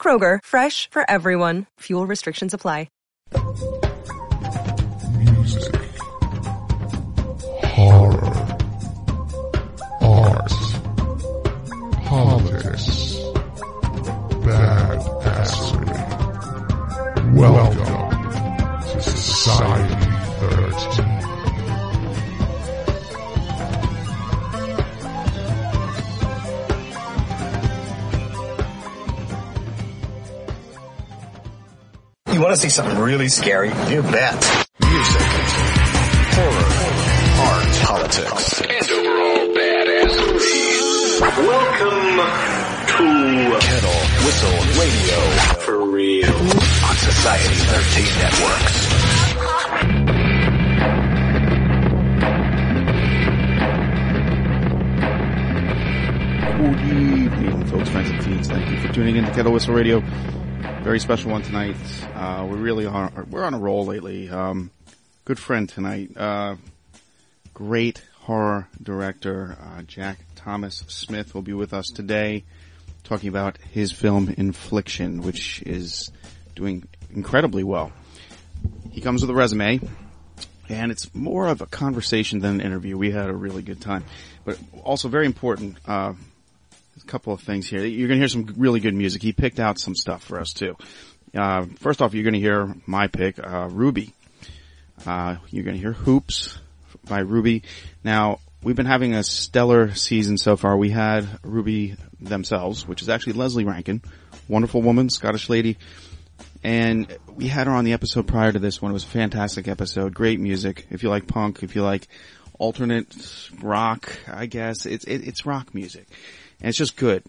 Kroger, fresh for everyone. Fuel restrictions apply. Music. Horror. Art. Politics. Badassery. Welcome to Society 13. You want to see something really scary? You bet. Music, horror, art, politics, and overall badassery. Welcome to Kettle Whistle Radio For Real. on Society 13 Networks. Good evening, folks, friends, and fiends. Thank you for tuning in to Kettle Whistle Radio. Very special one tonight. Uh, we really are, we're on a roll lately. Um, good friend tonight. Uh, great horror director, uh, Jack Thomas Smith will be with us today talking about his film Infliction, which is doing incredibly well. He comes with a resume, and it's more of a conversation than an interview. We had a really good time, but also very important. Uh, couple of things here. You're going to hear some really good music. He picked out some stuff for us too. Uh, first off, you're going to hear my pick, uh, Ruby. Uh, you're going to hear Hoops by Ruby. Now, we've been having a stellar season so far. We had Ruby themselves, which is actually Lesley Rankine, wonderful woman, Scottish lady. And we had her on the episode prior to this one. It was a fantastic episode. Great music. If you like punk, if you like alternate rock, I guess it's it, it's rock music, and it's just good.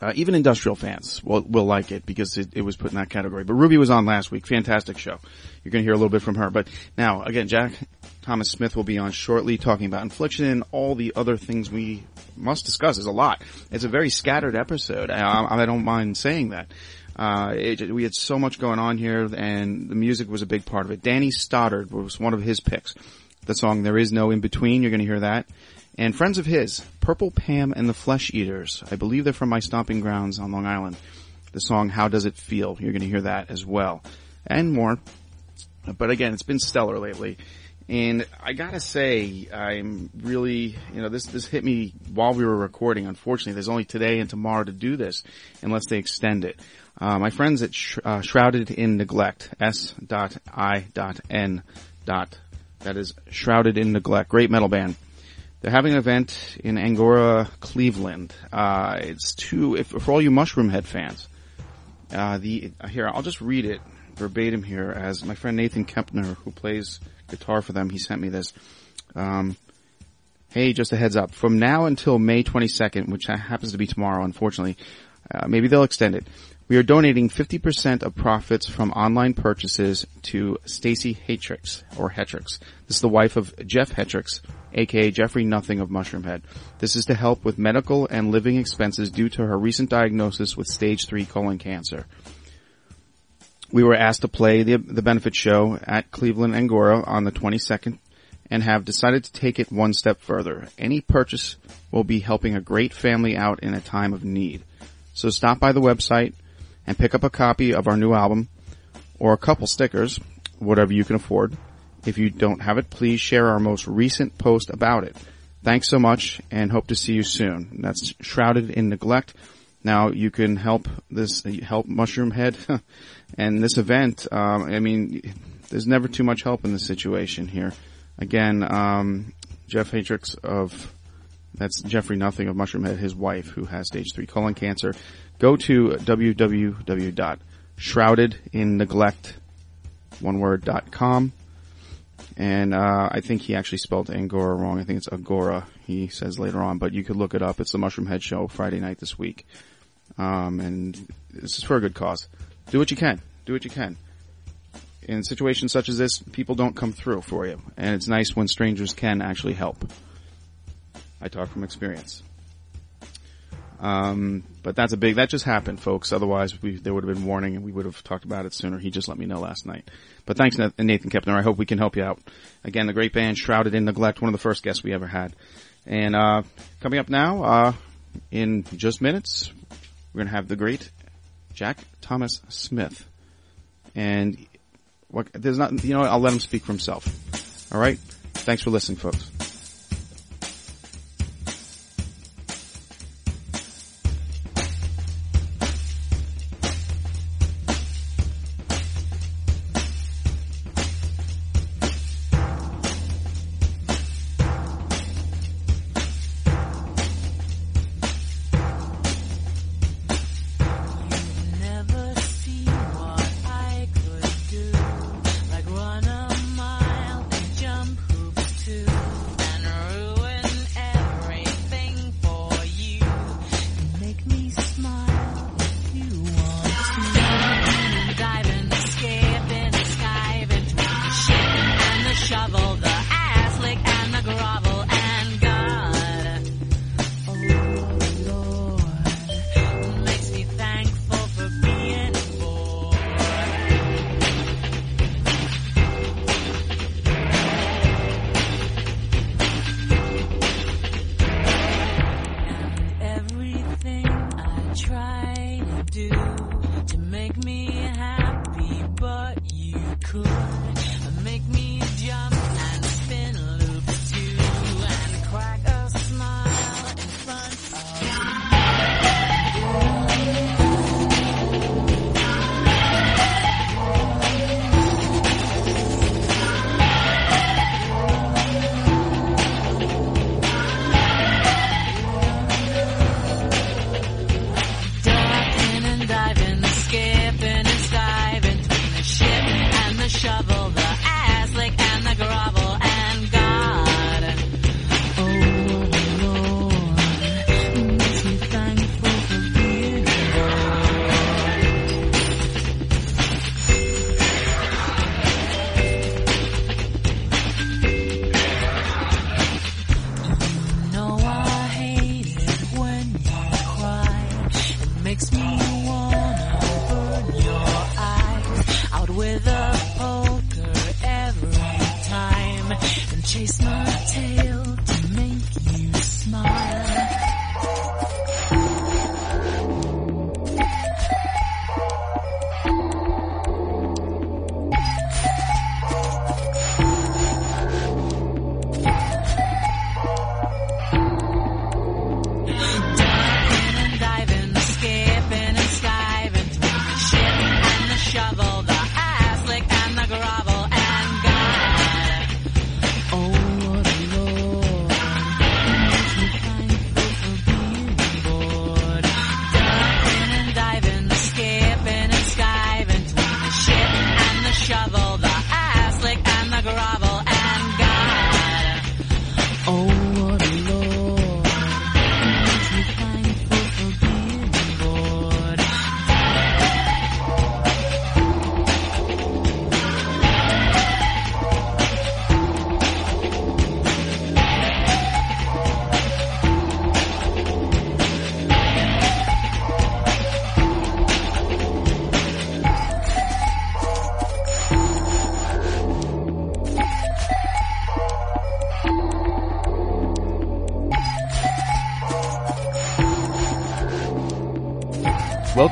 Uh, even industrial fans will will like it because it, it was put in that category. But Ruby was on last week. Fantastic show. You're going to hear a little bit from her. But now again, Jack Thomas Smith will be on shortly talking about infliction and all the other things we must discuss. There's a lot. It's a very scattered episode. I, I don't mind saying that. Uh, it, we had so much going on here, and the music was a big part of it. Danny Stoddard was one of his picks. The song "There Is No In Between," you're going to hear that, and friends of his, Purple Pam and the Flesheaters. I believe they're from my stomping grounds on Long Island. The song "How Does It Feel," you're going to hear that as well, and more. But again, it's been stellar lately. And I gotta say, I'm really, you know, this, this hit me while we were recording. Unfortunately, there's only today and tomorrow to do this, unless they extend it. Uh, my friends at Sh- uh, Shrouded in Neglect, S dot I dot N dot, that is Shrouded in Neglect, great metal band. They're having an event in Angora, Cleveland. Uh, it's two, if, for all you Mushroomhead fans. Uh, the, here, I'll just read it verbatim here as my friend Nathan Kempner, who plays guitar for them, he sent me this. Um, hey, just a heads up. From now until May 22nd, which happens to be tomorrow, unfortunately, uh, maybe they'll extend it. We are donating 50% of profits from online purchases to Stacy Hetrix, or Hatrix. This is the wife of Jeff Hatrix, aka Jeffrey Nothing of Mushroomhead. This is to help with medical and living expenses due to her recent diagnosis with stage 3 colon cancer. We were asked to play the, the benefit show at Cleveland Angora on the 22nd and have decided to take it one step further. Any purchase will be helping a great family out in a time of need. So stop by the website and pick up a copy of our new album or a couple stickers, whatever you can afford. If you don't have it, please share our most recent post about it. Thanks so much and hope to see you soon. That's Shrouded in Neglect. Now you can help this, help Mushroomhead and this event. Um, I mean, there's never too much help in this situation here. Again, um, Jeff Hatrix of that's Jeffrey Nothing of Mushroomhead, his wife, who has stage three colon cancer. Go to www.shroudedinneglect, com. And, uh, I think he actually spelled Angora wrong. I think it's Agora, he says later on, but you could look it up. It's the Mushroomhead show Friday night this week. Um, and this is for a good cause. do what you can. Do what you can. In situations such as this, people don't come through for you, and it's nice when strangers can actually help. I talk from experience. Um, but that's a big, that just happened, folks. Otherwise, we, there would have been warning and we would have talked about it sooner. He just let me know last night. But thanks, Nathan Kepner. I hope we can help you out. Again, the great band Shrouded in Neglect, one of the first guests we ever had. And, uh, coming up now, uh, in just minutes, we're gonna have the great Jack Thomas Smith. And what, there's not, you know I'll let him speak for himself. Alright? Thanks for listening, folks.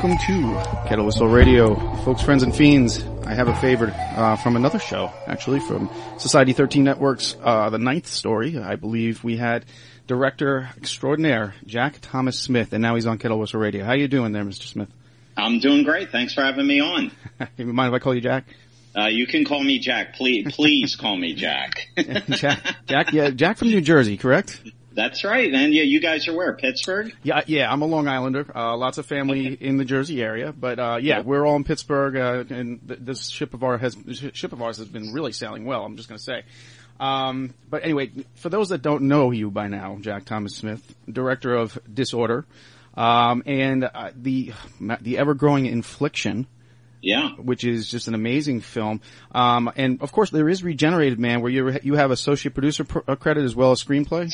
Welcome to Kettle Whistle Radio, folks, friends, and fiends. I have a favorite uh, from another show, actually, from Society 13 Networks, uh, the ninth story. I believe we had director extraordinaire Jack Thomas Smith, and now he's on Kettle Whistle Radio. How you doing there, Mr. Smith? I'm doing great. Thanks for having me on. you mind if I call you Jack? Uh, you can call me Jack. Please, please call me Jack. Jack, Jack, yeah, Jack from New Jersey, correct? That's right. And yeah, you guys are where? Pittsburgh? Yeah, yeah, I'm a Long Islander. Uh, lots of family in the Jersey area, but uh, yeah, Yep. we're all in Pittsburgh, uh, and th- this ship of ours has ship of ours has been really sailing well. I'm just going to say. Um, but anyway, for those that don't know you by now, Jack Thomas Smith, director of Disorder, um, and uh, the the ever growing Infliction, Yeah. which is just an amazing film. Um, and of course, there is Regenerated Man, where you you have associate producer pr- uh, credit as well as screenplay.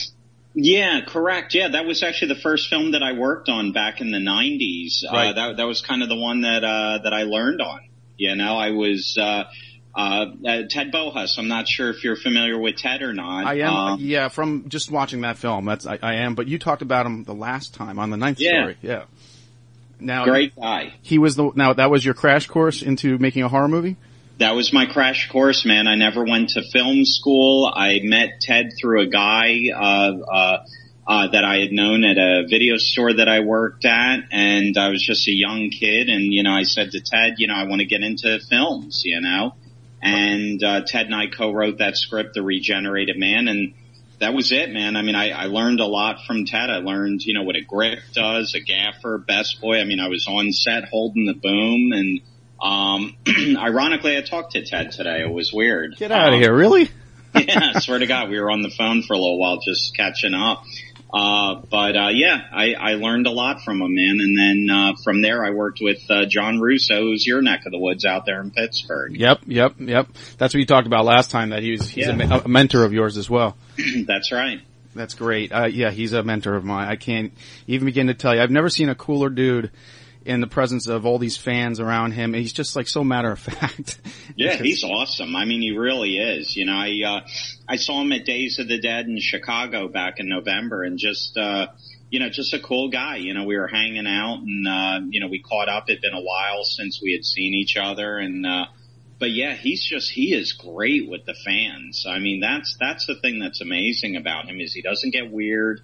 Yeah, correct. Yeah, that was actually the first film that I worked on back in the '90s. Uh, Right. that that was kind of the one that uh, that I learned on. You know, I was uh, uh, uh, Ted Bohus. I'm not sure if you're familiar with Ted or not. I am, Uh, yeah, from just watching that film. That's I, I am. But you talked about him the last time on the ninth Yeah. story. Yeah. Now, great guy. He was the now that was your crash course into making a horror movie. That was my crash course, man. I never went to film school. I met Ted through a guy uh, uh, uh, that I had known at a video store that I worked at, and I was just a young kid. And you know, I said to Ted, you know, I want to get into films, you know. And uh, Ted and I co-wrote that script, The Regenerated Man, and that was it, man. I mean, I, I learned a lot from Ted. I learned, you know, what a grip does, a gaffer, best boy. I mean, I was on set holding the boom and, um, ironically, I talked to Ted today. It was weird. Get out of Um, here, really? yeah, swear to God, we were on the phone for a little while just catching up. Uh, but, uh, yeah, I, I learned a lot from him, man. And then, uh, from there, I worked with, uh, John Russo, who's your neck of the woods out there in Pittsburgh. Yep, yep, yep. That's what you talked about last time. That he's he's a, Yeah. me- a mentor of yours as well. That's right. That's great. Uh, yeah, he's a mentor of mine. I can't even begin to tell you. I've never seen a cooler dude in the presence of all these fans around him. He's just like so matter of fact. Yeah, he's awesome. I mean, he really is. You know, I uh, I saw him at Days of the Dead in Chicago back in November, and just uh, you know, just a cool guy. You know, we were hanging out, and uh, you know, we caught up. It'd been a while since we had seen each other, and uh, but yeah, he's just he is great with the fans. I mean, that's that's the thing that's amazing about him is he doesn't get weird.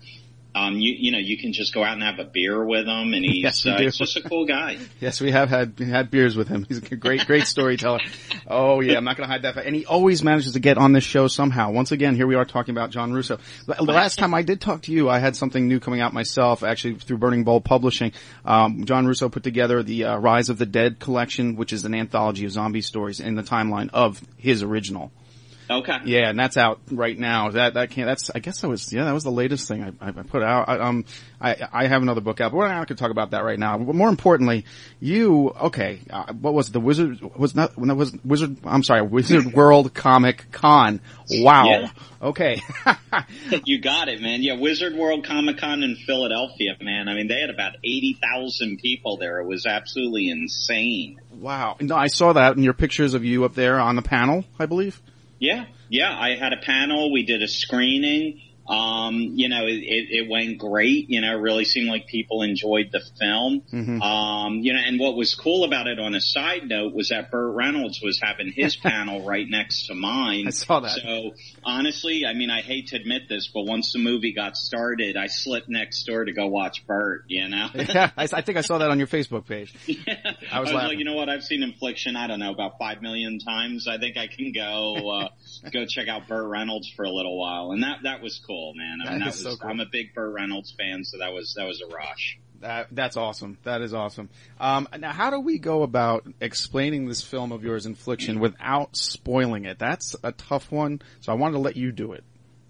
Um, you you know, you can just go out and have a beer with him, and he's Yes, uh, he's just a cool guy. Yes, we have had had beers with him. He's a great, great storyteller. Oh yeah, I'm not going to hide that. fact. And he always manages to get on this show somehow. Once again, here we are talking about John Russo. The the last time I did talk to you, I had something new coming out myself, actually through Burning Bulb Publishing. Um, John Russo put together the uh, Rise of the Dead collection, which is an anthology of zombie stories in the timeline of his original. Okay. Yeah, and that's out right now. That that can't. That's I guess that was yeah that was the latest thing I, I put out. I, um, I I have another book out, but we're not going to talk about that right now. But more importantly, you okay? Uh, what was it? the Wizard? Was not when that was Wizard? I'm sorry, Wizard World Comic Con. Wow. Yeah. Okay. You got it, man. Yeah, Wizard World Comic Con in Philadelphia, man. I mean, they had about 80,000 people there. It was absolutely insane. wow. No, I saw that in your pictures of you up there on the panel. I believe. Yeah, yeah. I had a panel. We did a screening. Um, you know, it, it, it went great. You know, it really seemed like people enjoyed the film. Mm-hmm. Um, you know, and what was cool about it on a side note was that Burt Reynolds was having his panel right next to mine. I saw that. So honestly, I mean, I hate to admit this, but once the movie got started, I slipped next door to go watch Burt, you know? Yeah, I, I think I saw that on your Facebook page. I was, laughing. like, you know what? I've seen Infliction. I don't know about five million times. I think I can go uh, go check out Burt Reynolds for a little while, and that that was cool, man. I mean, That that was. so cool. I'm a big Burt Reynolds fan, so that was that was a rush. That that's awesome. That is awesome. Um, now, how do we go about explaining this film of yours, Infliction, without spoiling it? That's a tough one. So I wanted to let you do it.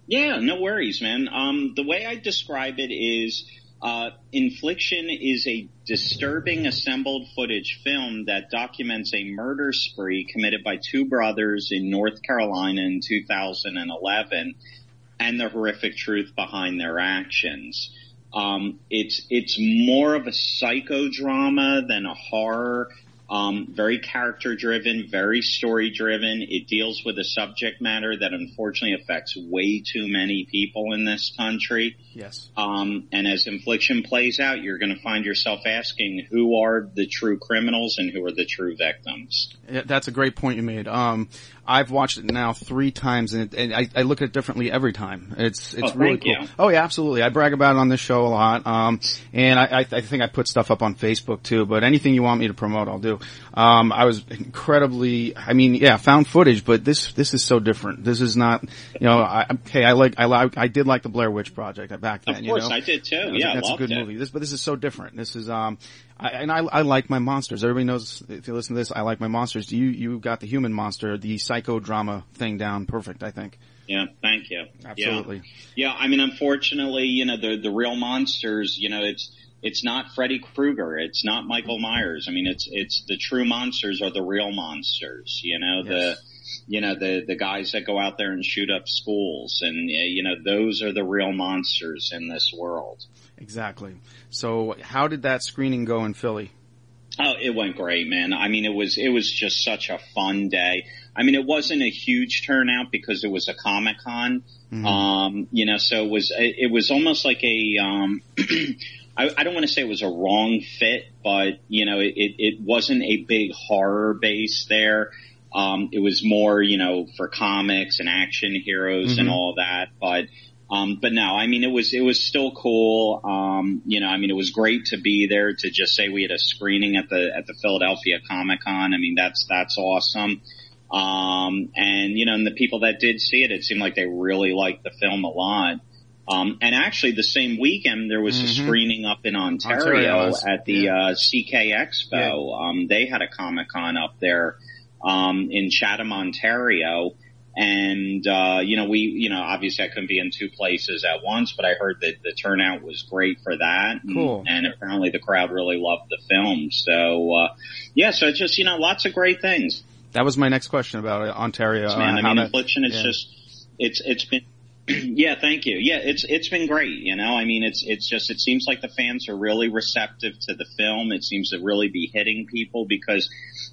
Yeah, no worries, man. Um, the way I describe it is, uh, Infliction is a disturbing assembled footage film that documents a murder spree committed by two brothers in North Carolina in 2011 and the horrific truth behind their actions. Um, it's it's more of a psychodrama than a horror. Um, very character driven, very story driven. It deals with a subject matter that unfortunately affects way too many people in this country. Yes. Um, and as infliction plays out, you're going to find yourself asking who are the true criminals and who are the true victims. Yeah, that's a great point you made. Um, I've watched it now three times, and, it, and I, I look at it differently every time. It's it's Oh, really cool. you. Oh yeah, absolutely. I brag about it on this show a lot, um, and I, I, I think I put stuff up on Facebook too. But anything you want me to promote, I'll do. Um, I was incredibly. I mean, yeah, found footage, but this this is so different. This is not. You know, I, okay, I like I like I did like the Blair Witch Project back then. Of you course, know? I did too. Yeah, that's a good it. movie. This, but this is so different. This is, um, I, and I, I like my monsters. Everybody knows if you listen to this, I like my monsters. You, you got the human monster, the psychodrama thing down perfect. I think Yeah, thank you. absolutely. Yeah. Yeah, I mean, unfortunately, you know, the the real monsters, you know, it's it's not Freddy Krueger. It's not Michael Myers. I mean, it's, it's the true monsters are the real monsters, you know, Yes. the, you know, the, the guys that go out there and shoot up schools and, you know, those are the real monsters in this world. Exactly. So how did that screening go in Philly? Oh, it went great, man. I mean, it was, it was just such a fun day. I mean, it wasn't a huge turnout because it was a Comic Con. Um, you know, so it was, it, it was almost like a, um, I, I don't want to say it was a wrong fit, but you know, it, it, it wasn't a big horror base there. Um, it was more, you know, for comics and action heroes and all that, but, um, but no, I mean, it was, it was still cool. Um, you know, I mean, it was great to be there to just say we had a screening at the, at the Philadelphia Comic Con. I mean, that's, that's awesome. Um, and you know, and the people that did see it, it seemed like they really liked the film a lot. Um, and actually the same weekend there was a screening up in Ontario, Ontario at the, uh, CK Expo. Um, they had a Comic Con up there, um, in Chatham, Ontario. And, uh, you know, we, you know, obviously I couldn't be in two places at once, but I heard that the turnout was great for that. And, Cool. and apparently the crowd really loved the film. So, uh, yeah, so it's just, you know, lots of great things. That was my next question about uh, Ontario. uh, Man, I mean, that- Infliction is yeah. just, it's, it's been, yeah, thank you. Yeah, it's, it's been great. You know, I mean, it's, it's just, it seems like the fans are really receptive to the film. It seems to really be hitting people because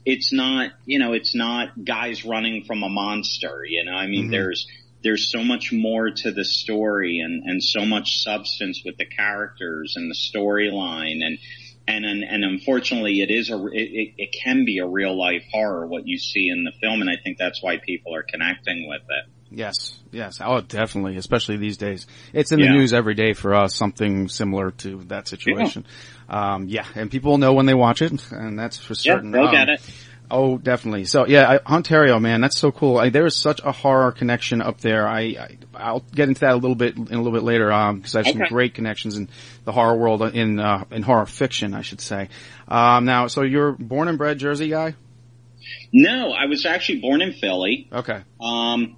it's not, you know, it's not guys running from a monster. You know, I mean, mm-hmm. there's, there's so much more to the story and, and so much substance with the characters and the storyline and, and, and, and unfortunately it is a, it, it can be a real life horror what you see in the film and I think that's why people are connecting with it. Yes, yes. Oh, definitely, especially these days. It's in the Yeah. news every day for us, something similar to that situation. Um, yeah, and people know when they watch it, and that's for certain. Yeah, they'll Um, get it. Oh, definitely. So yeah, I, Ontario, man, that's so cool. I, there is such a horror connection up there. I, I I'll get into that a little bit in a little bit later, um, because I have some great connections in the horror world, in uh, in horror fiction, I should say. Um, now, so you're born and bred Jersey guy? No, I was actually born in Philly. Okay. Um,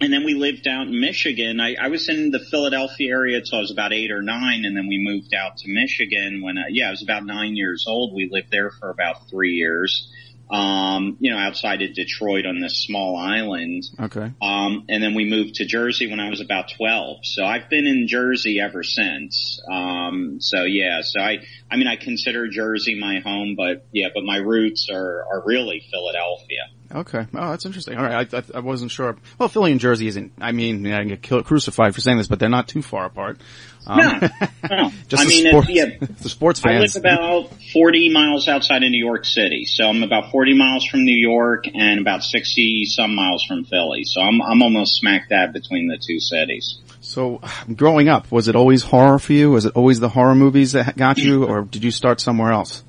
and then we lived out in Michigan. I, I was in the Philadelphia area until I was about eight or nine, and then we moved out to Michigan when, uh, yeah, I was about nine years old. We lived there for about three years. Um, you know, outside of Detroit on this small island. Okay. Um, and then we moved to Jersey when I was about 12. So I've been in Jersey ever since. Um, so yeah, so I, I mean, I consider Jersey my home, but yeah, but my roots are, are really Philadelphia. Okay. Oh, that's interesting. All right. I, I, I wasn't sure. Well, Philly and Jersey isn't, I mean, I can get killed, crucified for saying this, but they're not too far apart. Um, No, no. just I mean, sports, it's, yeah, the sports fans. I live about 40 miles outside of New York City. So I'm about 40 miles from New York and about 60 some miles from Philly. So I'm, I'm almost smack dab between the two cities. so, growing up, was it always horror for you? Was it always the horror movies that got you, or did you start somewhere else?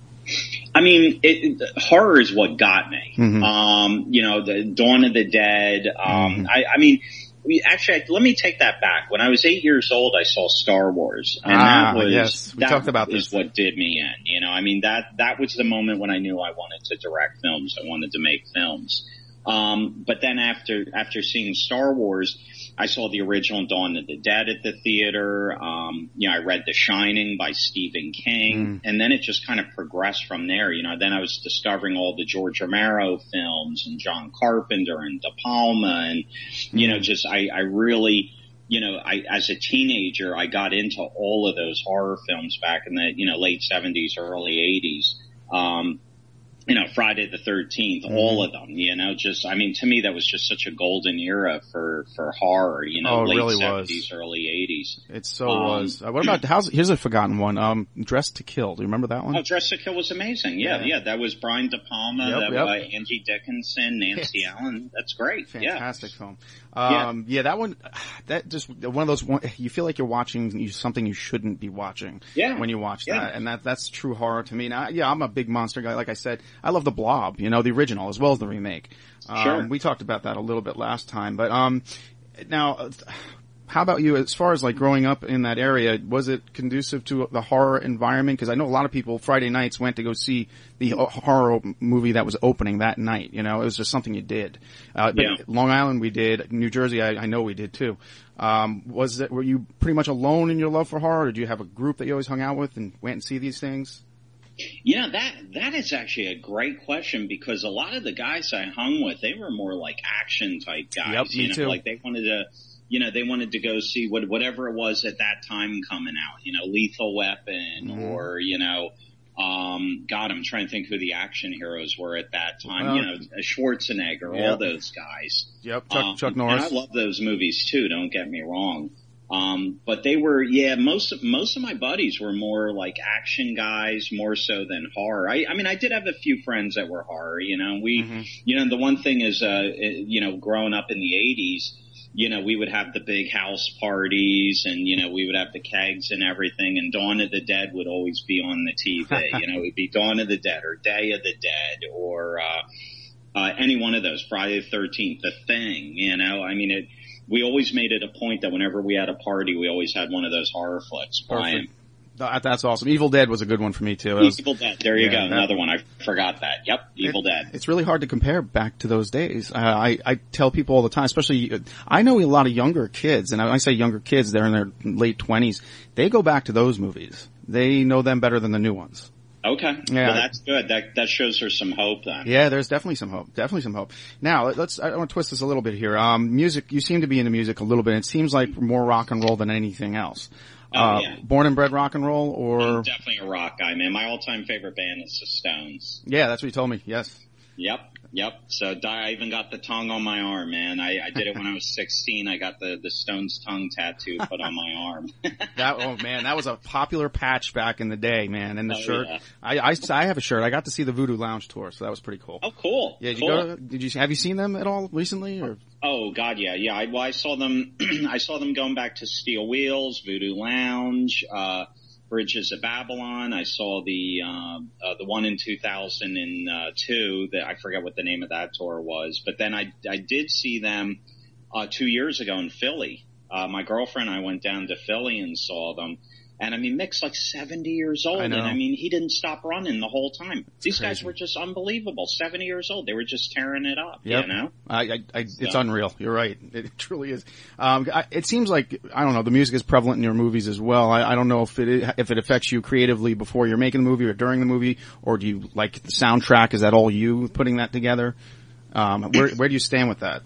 I mean, it, it, horror is what got me. Mm-hmm. Um, you know, the Dawn of the Dead. Um, I, I mean, we, actually, I- let me take that back. When I was eight years old, I saw Star Wars, and Ah, that was yes. We that talked about is this. what did me in. You know, I mean that that was the moment when I knew I wanted to direct films. I wanted to make films. Um, but then after after seeing Star Wars, I saw the original Dawn of the Dead at the theater. Um, you know, I read The Shining by Stephen King, and then it just kind of progressed from there. You know, then I was discovering all the George Romero films and John Carpenter and De Palma, and you know, just I, I really. You know, I, as a teenager, I got into all of those horror films back in the, you know, late seventies, early eighties. Um, you know, Friday the 13th, Mm-hmm. all of them, you know, just, I mean, to me, that was just such a golden era for, for horror, you know, Oh, late really was. 70s, early 80s. It so Um, was. Uh, what about, how's, here's a forgotten one, um, Dressed to Kill. Do you remember that one? Oh, Dressed to Kill was amazing. Yeah, Yeah. yeah, that was Brian De Palma, Yep, that yep. was Angie Dickinson, Nancy Allen. That's great. Fantastic film. Um, yeah. that one, that just, one of those, one, you feel like you're watching something you shouldn't be watching. Yeah. When you watch Yeah. that. And that, that's true horror to me. Now, yeah, I'm a big monster guy. Like I said, I love the blob, you know, the original as well as the remake. Um, Sure. we talked about that a little bit last time, but, um, now, uh, how about you? As far as like growing up in that area, was it conducive to the horror environment? Because I know a lot of people Friday nights went to go see the horror movie that was opening that night. You know, it was just something you did. Uh, Yeah. Long Island, we did. New Jersey, I, I know we did too. Um, was it? Were you pretty much alone in your love for horror, or did you have a group that you always hung out with and went and see these things? You know that that is actually a great question because a lot of the guys I hung with, they were more like action type guys. Yep, me you know, too. Like they wanted to, you know, they wanted to go see what whatever it was at that time coming out. You know, Lethal Weapon Mm-hmm. or you know, um, God, I'm trying to think who the action heroes were at that time. Well- you know, Schwarzenegger, Yep. all those guys. Yep, Chuck, Um, Chuck and Norris. I love those movies too. Don't get me wrong. Um, but they were, yeah, most most of my buddies were more like action guys, more so than horror. I, I mean, I did have a few friends that were horror, you know, we, Mm-hmm. you know, the one thing is, uh, you know, growing up in the eighties, you know, we would have the big house parties and, you know, we would have the kegs and everything and Dawn of the Dead would always be on the TV. you know, it'd be Dawn of the Dead or Day of the Dead or, uh, uh, any one of those, Friday the 13th, The Thing, you know, I mean, it, we always made it a point that whenever we had a party, we always had one of those horror flicks playing. That- that's awesome. Evil Dead was a good one for me too. It was- Evil Dead, there you Yeah, go, that- another one. I forgot that. Yep, Evil Dead. It's really hard to compare back to those days. Uh, I, I tell people all the time, especially, I know a lot of younger kids, and I say younger kids, they're in their late twenties. They go back to those movies. They know them better than the new ones. Okay, Yeah. well that's good. That that shows her some hope then. Yeah, there's definitely some hope. Definitely some hope. Now, let's, I want to twist this a little bit here. Um, music, you seem to be into music a little bit. It seems like more rock and roll than anything else. Oh, uh, yeah. born and bred rock and roll or, I'm definitely a rock guy, man. My all-time favorite band is the Stones. yeah, that's what you told me. Yes. Yep, yep. So I even got the tongue on my arm, man. I, I did it when I was 16. I got the the Stones tongue tattoo put on my arm. That oh man, that was a popular patch back in the day, man. And the Oh, shirt, yeah. I, I I have a shirt. I got to see the Voodoo Lounge tour, so that was pretty cool. oh, cool. yeah, did cool. you go? To, did you have you seen them at all recently? Or Oh God, yeah, yeah. I, well, I saw them. I saw them going back to Steel Wheels, Voodoo Lounge, uh, Bridges of Babylon. I saw the uh, uh, the one in 2002. That I forget what the name of that tour was. But then I I did see them uh, two years ago in Philly. Uh, my girlfriend and I went down to Philly and saw them. And I mean, Mick's like 70 years old, I and I mean, he didn't stop running the whole time. These guys were just unbelievable. 70 years old, they were just tearing it up. Yep. You know? I, I, I it's So- unreal. You're right. It truly is. Um, I, it seems like I don't know. The music is prevalent in your movies as well. I, I don't know if it if it affects you creatively before you're making the movie or during the movie, or do you like the soundtrack? Is that all you putting that together? Um, where where do you stand with that?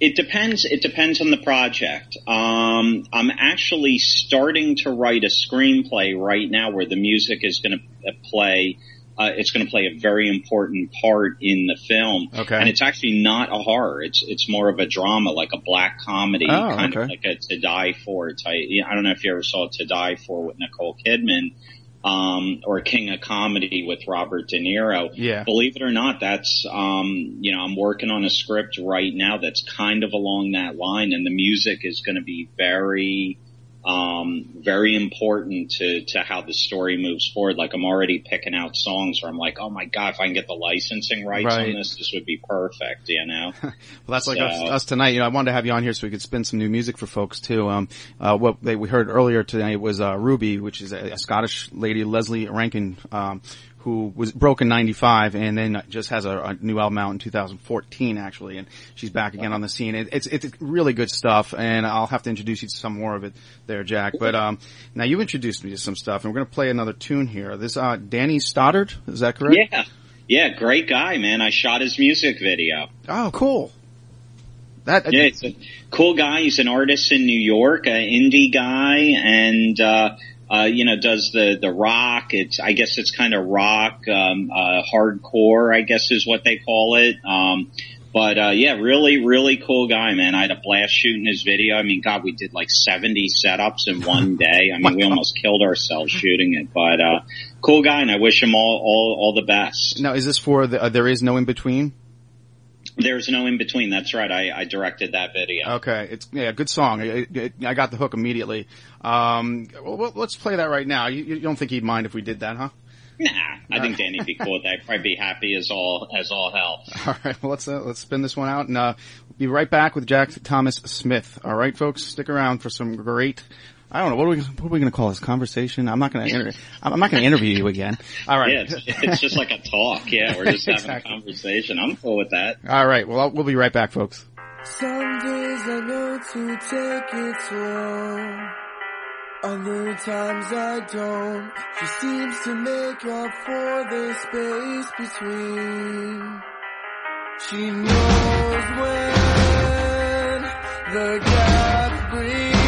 It depends. It depends on the project. Um, I'm actually starting to write a screenplay right now where the music is going to play. Uh, it's going to play a very important part in the film. Okay. And it's actually not a horror. It's it's more of a drama, like a black comedy, Oh, kind okay. of like a To Die For type. I don't know if you ever saw To Die For with Nicole Kidman. Um, or King of Comedy with Robert De Niro Yeah. believe it or not, that's um, you know I'm working on a script right now that's kind of along that line, and the music is going to be very um, very important to to how the story moves forward. Like I'm already picking out songs where I'm like, oh my god, if I can get the licensing rights Right. on this, this would be perfect. You know. Well, that's like us, us tonight. You know, I wanted to have you on here so we could spin some new music for folks too. Um, uh, what they, we heard earlier tonight was uh, Ruby, which is a, a Scottish lady, Lesley Rankine, um, who was broke in '95 and then just has a, a new album out in 2014 actually, and she's back again on the scene. It, it's it's really good stuff, and I'll have to introduce you to some more of it there, Jack. But um, now you introduced me to some stuff, and we're going to play another tune here. This uh, Danny Stoddard, is that correct? Yeah. Yeah, great guy, man. I shot his music video. Oh, cool. That Yeah, he's a cool guy. He's an artist in New York, an indie guy, and uh, uh, you know does the the rock. It's I guess it's kind of rock, um, uh, hardcore. I guess is what they call it. Um, but uh, yeah, really, really cool guy, man. I had a blast shooting his video. I mean, God, we did like seventy setups in one day. I mean, we almost killed ourselves shooting it. But uh, cool guy, and I wish him all all all the best. Now, is this for the, uh, there is no in between? There's no in between. That's right. I, I directed that video. Okay, it's yeah, good song. I, I- I got the hook immediately. Um, well, let's play that right now. You, you don't think he'd mind if we did that, huh? Nah, I think Danny'd be cool with that. Probably be happy as all as all hell. All right, well let's uh, let's spin this one out, and uh, we'll be right back with Jack Thomas Smith. All right, folks, stick around for some great. I don't know what are we what are we going to call this conversation. I'm not going to inter- I'm not going to interview you again. All right. Yeah, it's, it's just like a talk. Yeah, we're just having Exactly. a conversation. I'm cool with that. All right. Well, I'll, we'll be right back, folks. Some days I know to take it slow. Other times I don't. She seems to make up for the space between. She knows when the gaps breathe.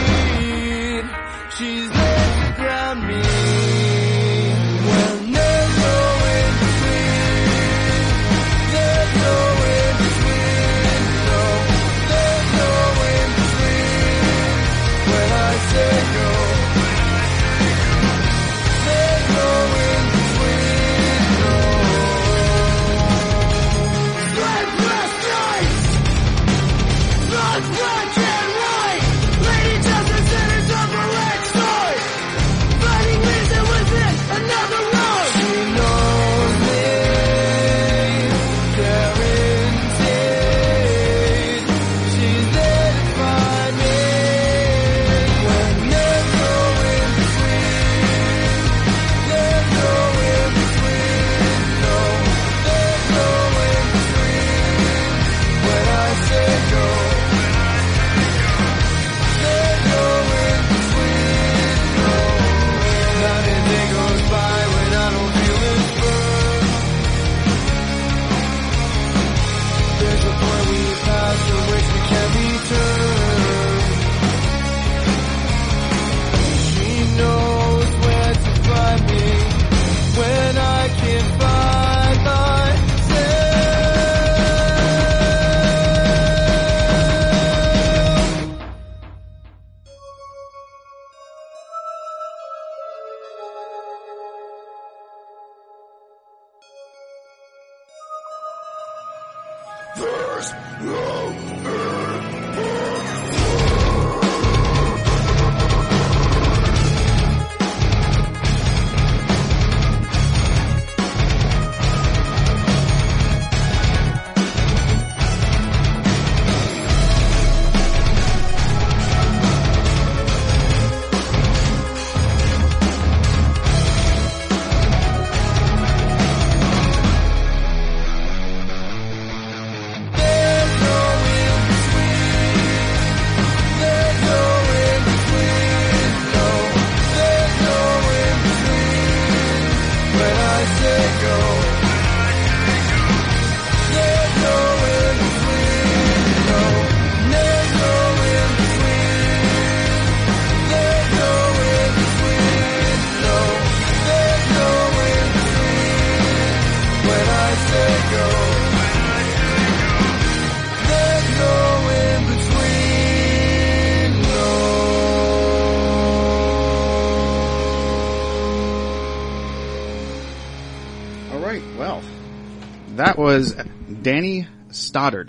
She's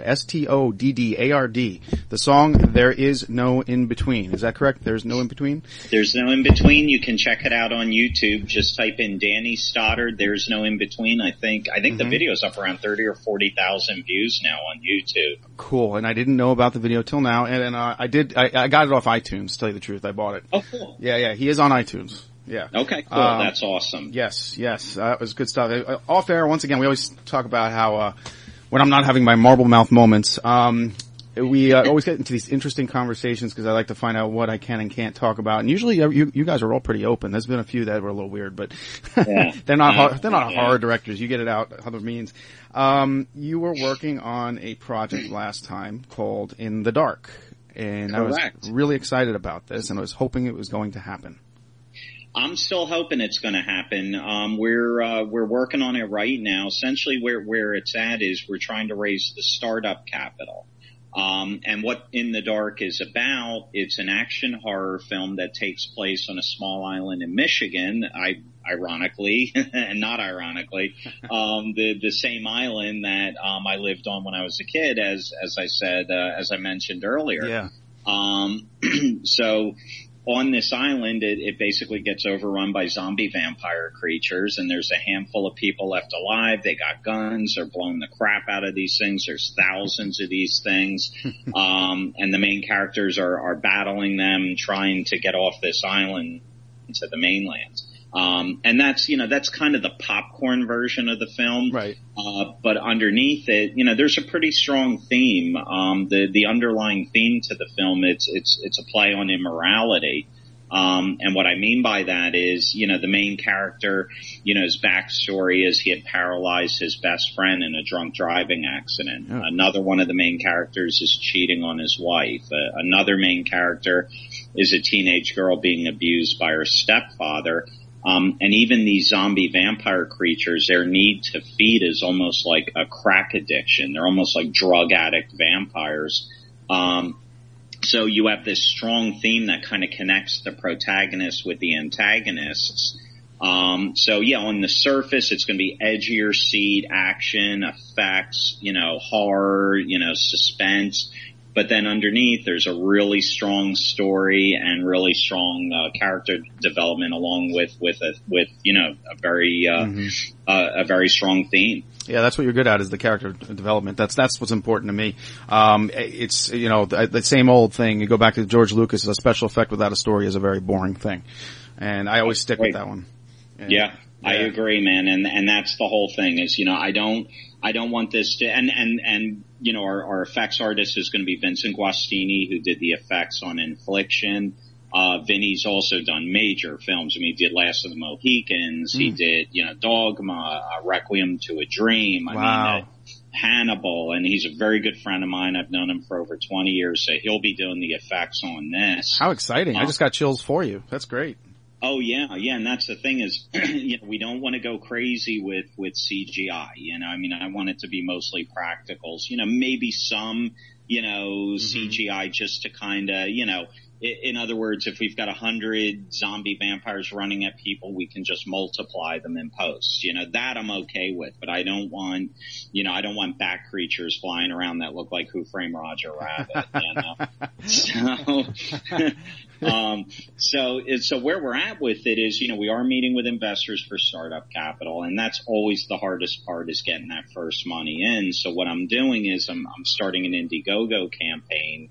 Stoddard. The song "There Is No In Between." Is that correct? There's no in between. There's no in between. You can check it out on YouTube. Just type in Danny Stoddard. There's no in between. I think I think the video's up around thirty or forty thousand views now on YouTube. Cool. And I didn't know about the video till now, and, and uh, I did. I, I got it off iTunes. To tell you the truth, I bought it. Oh, cool. Yeah, yeah. He is on iTunes. Yeah. Okay, cool. Um, That's awesome. Yes, yes, uh, that was good stuff. Uh, off air, once again, we always talk about how uh, when I'm not having my marble mouth moments, um, we uh, always get into these interesting conversations because I like to find out what I can and can't talk about. And usually, uh, you, you guys are all pretty open. There's been a few that were a little weird, but Yeah. they're not Yeah. they're not Yeah. horror directors. You get it out other means. Um, you were working on a project last time called In the Dark, and I was really excited about this, and I was hoping it was going to happen. I'm still hoping it's going to happen. Um, we're uh, we're working on it right now. Essentially, where where it's at is we're trying to raise the startup capital. Um, and what In the Dark is about, it's an action horror film that takes place on a small island in Michigan. I, ironically, and not ironically, um, the, the same island that, um, I lived on when I was a kid, as, as I said, uh, as I mentioned earlier. Yeah. Um, so on this island, it, it basically gets overrun by zombie vampire creatures, and there's a handful of people left alive. They got guns. They're blowing the crap out of these things. There's thousands of these things, um, and the main characters are are battling them, trying to get off this island to the mainland. Um, and that's, you know, that's kind of the popcorn version of the film. Right. Uh, but underneath it, you know, there's a pretty strong theme. Um, the, the underlying theme to the film, it's, it's, it's a play on immorality. Um, and what I mean by that is, you know, the main character, you know, his backstory is he had paralyzed his best friend in a drunk driving accident. Oh. Another one of the main characters is cheating on his wife. Uh, another main character is a teenage girl being abused by her stepfather. Um, and even these zombie vampire creatures, their need to feed is almost like a crack addiction. They're almost like drug addict vampires. Um, so you have this strong theme that kind of connects the protagonist with the antagonists. Um, so yeah, on the surface, it's going to be edgier seed action, effects, you know, horror, you know, suspense. But then underneath, there's a really strong story and really strong uh, character development, along with with a with you know a very uh, uh, a very strong theme. Yeah, that's what you're good at is the character development. That's that's what's important to me. Um, it's you know the, the same old thing. You go back to George Lucas. A special effect without a story is a very boring thing, and I always stick with that one. And- Yeah, I agree, man, and and that's the whole thing. Is you know I don't I don't want this to and and and you know our, our effects artist is going to be Vincent Guastini who did the effects on Infliction. Uh, Vinny's also done major films. I mean, he did Last of the Mohicans. He Hmm. did, you know, Dogma, uh, Requiem to a Dream. I Wow. mean, uh, Hannibal, and he's a very good friend of mine. I've known him for over 20 years, so he'll be doing the effects on this. How exciting! I just got chills for you. That's great. Oh yeah, yeah, and that's the thing is, you know, we don't want to go crazy with with CGI. You know, I mean, I want it to be mostly practicals. You know, maybe some, you know, mm-hmm. CGI just to kind of, you know, in other words, if we've got a hundred zombie vampires running at people, we can just multiply them in post. You know, that I'm okay with, but I don't want, you know, I don't want bat creatures flying around that look like Who Framed Roger Rabbit. You know, so. um, so, so where we're at with it is, you know, we are meeting with investors for startup capital, and that's always the hardest part is getting that first money in. So what I'm doing is I'm, I'm starting an Indiegogo campaign,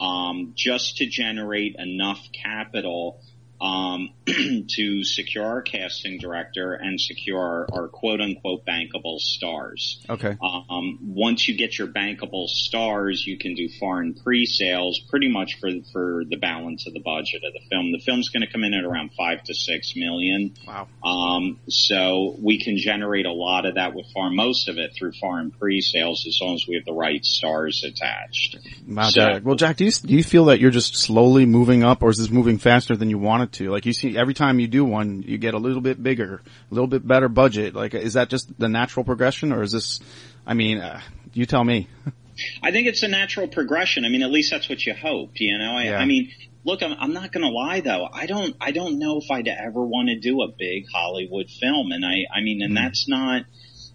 um, just to generate enough capital, um, to secure our casting director and secure our, quote unquote bankable stars. Okay. Um, once you get your bankable stars, you can do foreign pre-sales pretty much for for the balance of the budget of the film. The film's going to come in at around five to six million. Wow. Um, so we can generate a lot of that with foreign, most of it through foreign pre-sales as long as we have the right stars attached. Wow, So- Jack. Well, Jack, do you do you feel that you're just slowly moving up, or is this moving faster than you want to? Like you see, every time you do one, you get a little bit bigger, a little bit better budget. Like, is that just the natural progression, or is this? I mean, uh, you tell me. I think it's a natural progression. I mean, at least that's what you hope, you know? I, Yeah. I mean, look, I'm, I'm not going to lie though. I don't, I don't know if I'd ever want to do a big Hollywood film. And I, I mean, and that's not,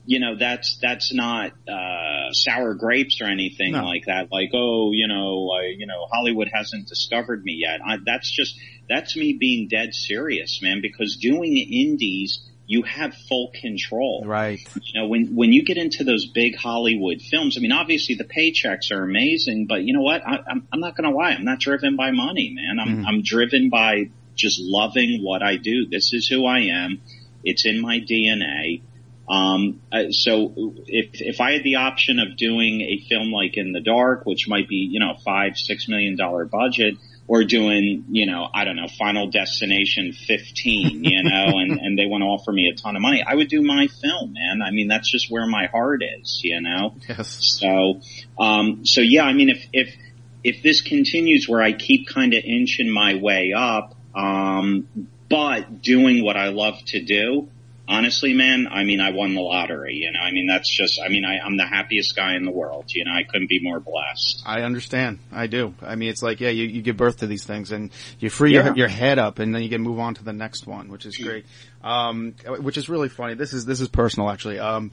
you know, that's, that's not, uh, sour grapes or anything No. like that. Like, oh, you know, I, you know, Hollywood hasn't discovered me yet. I, that's just, that's me being dead serious, man, because doing indies, you have full control Right. you know, when when you get into those big Hollywood films, I mean, obviously the paychecks are amazing, but you know what? I, I'm I'm not going to lie, I'm not driven by money, man. I'm I'm driven by just loving what I do. This is who I am. It's in my DNA. Um, so if if I had the option of doing a film like In the Dark, which might be you know five six million dollar budget, or doing you know I don't know Final Destination 15, you know, and and they want to offer me a ton of money, I would do my film, man. I mean that's just where my heart is, you know. Yes. So, um, so yeah, I mean, if, if, if this continues where I keep kind of inching my way up, um, but doing what I love to do, honestly, man, I mean, I won the lottery, you know, I mean, that's just, I mean, I, I'm the happiest guy in the world, you know, I couldn't be more blessed. I understand. I do. I mean, it's like, yeah, you, you give birth to these things and you free Yeah. your, your head up and then you can move on to the next one, which is mm-hmm. great. Um, which is really funny. This is, this is personal actually. Um,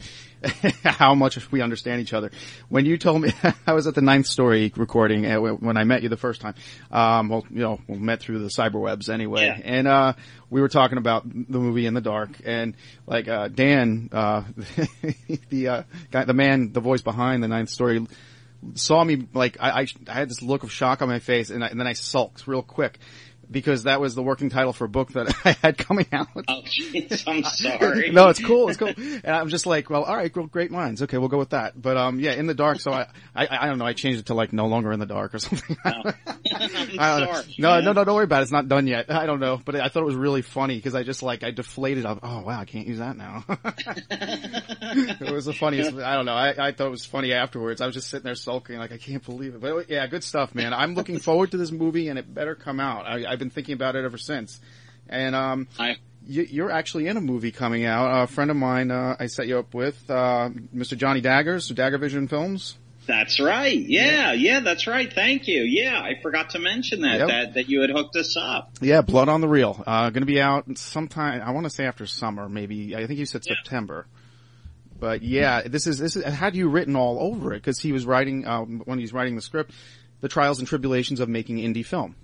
how much we understand each other. When you told me, I was at the ninth story recording uh, when I met you the first time. Um, well, you know, we met through the cyberwebs anyway. Yeah. And, uh, we were talking about the movie In the Dark and like, uh, Dan, uh, the, uh, guy, the man, the voice behind the ninth story saw me like, I, I, I had this look of shock on my face and, I, and then I sulked real quick. Because that was the working title for a book that I had coming out. Oh, jeez, I'm sorry. no, it's cool. It's cool. And I'm just like, well, all right, well, great minds. Okay, we'll go with that. But um, yeah, in the dark. So I, I, I don't know. I changed it to like no longer in the dark or something. I don't know. sorry. No, no, no, don't worry about it. It's not done yet. I don't know, but I thought it was really funny because I just like I deflated. Of, oh wow, I can't use that now. it was the funniest. I don't know. I, I thought it was funny afterwards. I was just sitting there sulking, like I can't believe it. But yeah, good stuff, man. I'm looking forward to this movie, and it better come out. I, I've been thinking about it ever since. And um, I, you, you're actually in a movie coming out. A friend of mine, uh, I set you up with, uh, Mr. Johnny Daggers, Dagger Vision Films. that's right. Yeah, yeah, that's right. Thank you. Yeah, I forgot to mention that Yep. that that you had hooked us up. Yeah, Blood on the Reel. Uh, gonna be out sometime, I want to say after summer, maybe, I think you said Yeah. September. But yeah, this is, this is, had you written all over it? Cause he was writing, um, when he's writing the script, the trials and tribulations of making indie film.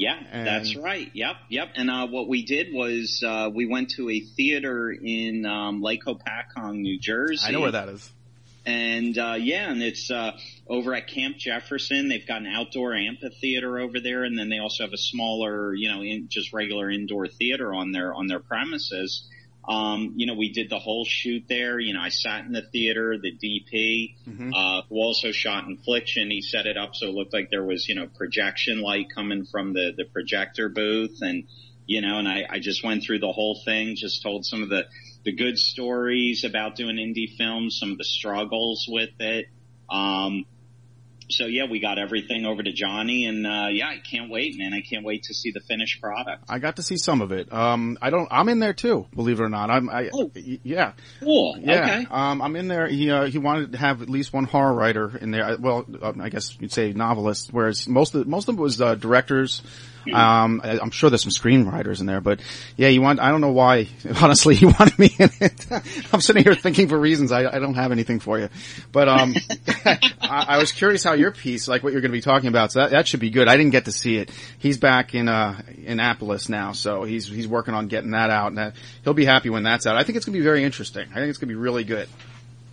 Yeah, And- that's right. Yep, yep. And uh, what we did was uh, we went to a theater in um, Lake Hopatcong, New Jersey. I know where that is. And uh, yeah, and it's uh, over at Camp Jefferson. They've got an outdoor amphitheater over there, and then they also have a smaller, you know, in, just regular indoor theater on their on their premises. Um, you know, we did the whole shoot there. You know, I sat in the theater. The DP, uh, who also shot Infliction, he set it up so it looked like there was, you know, projection light coming from the the projector booth, and you know, and I, I just went through the whole thing, just told some of the the good stories about doing indie films, some of the struggles with it. Um, so yeah, we got everything over to Johnny, and uh, yeah, I can't wait, man. I can't wait to see the finished product. I got to see some of it. Um, I don't, I'm in there too, believe it or not. I'm, I, Oh. yeah. Cool. Yeah, Okay. um, I'm in there. He uh, he wanted to have at least one horror writer in there. Well, um, I guess you'd say novelist, whereas most of most of it was uh, directors. Um, I, I'm sure there's some screenwriters in there, but yeah, you want. I don't know why. Honestly, you wanted me in it. I'm sitting here thinking for reasons. I, I don't have anything for you, but um, I, I was curious how your piece, like what you're going to be talking about. So that, that should be good. I didn't get to see it. He's back in uh Annapolis now, so he's he's working on getting that out, and that, he'll be happy when that's out. I think it's going to be very interesting. I think it's going to be really good.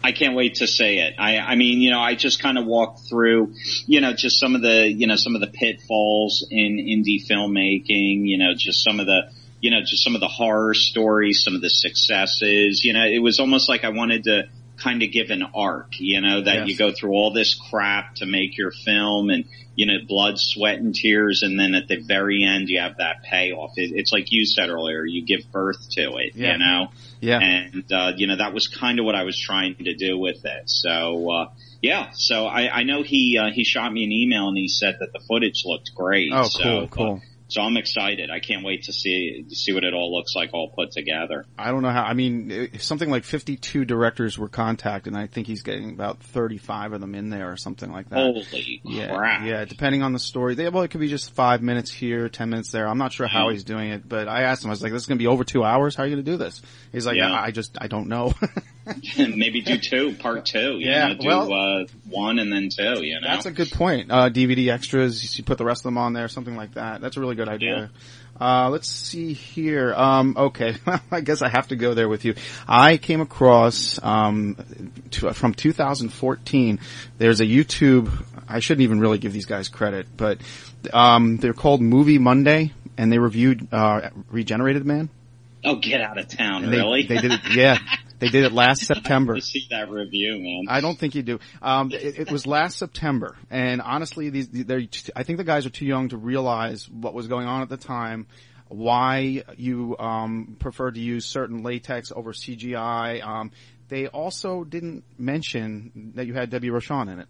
I can't wait to say it. I, I mean, you know, I just kind of walked through, you know, just some of the, you know, some of the pitfalls in indie filmmaking, you know, just some of the, you know, just some of the horror stories, some of the successes, you know, it was almost like I wanted to kind of give an arc, you know, that Yes. you go through all this crap to make your film and, you know, blood, sweat and tears. And then at the very end, you have that payoff. It, it's like you said earlier, you give birth to it, Yeah. you know? Yeah. and uh, you know that was kind of what I was trying to do with it. So uh, yeah, so I, I know he uh, he shot me an email and he said that the footage looked great. Oh, so, cool, cool. So I'm excited. I can't wait to see see what it all looks like all put together. I don't know how. I mean, something like 52 directors were contacted, and I think he's getting about 35 of them in there or something like that. Holy yeah, crap! yeah. Depending on the story, they, well, it could be just five minutes here, ten minutes there. I'm not sure how Mhm. he's doing it, but I asked him. I was like, "This is going to be over two hours. How are you going to do this?" He's like, Yeah. I, "I just, I don't know." Maybe do two, part two. You Yeah, know, do well- uh, one and then two. You know, That's a good point. Uh, DVD extras, you put the rest of them on there, something like that. That's a really good idea. Uh, let's see here. Um, okay. I guess I have to go there with you. I came across, um, to, from 2014, there's a YouTube, I shouldn't even really give these guys credit, but, um, they're called Movie Monday, and they reviewed, uh, Regenerated Man. oh, get out of town! And they, really? they did it, yeah. They did it last September. to see that review, man. I don't think you do. Um, it, it was last September, and honestly, these they're, I think the guys are too young to realize what was going on at the time, why you um, preferred to use certain latex over CGI. Um, they also didn't mention that you had Debbie Rochon in it.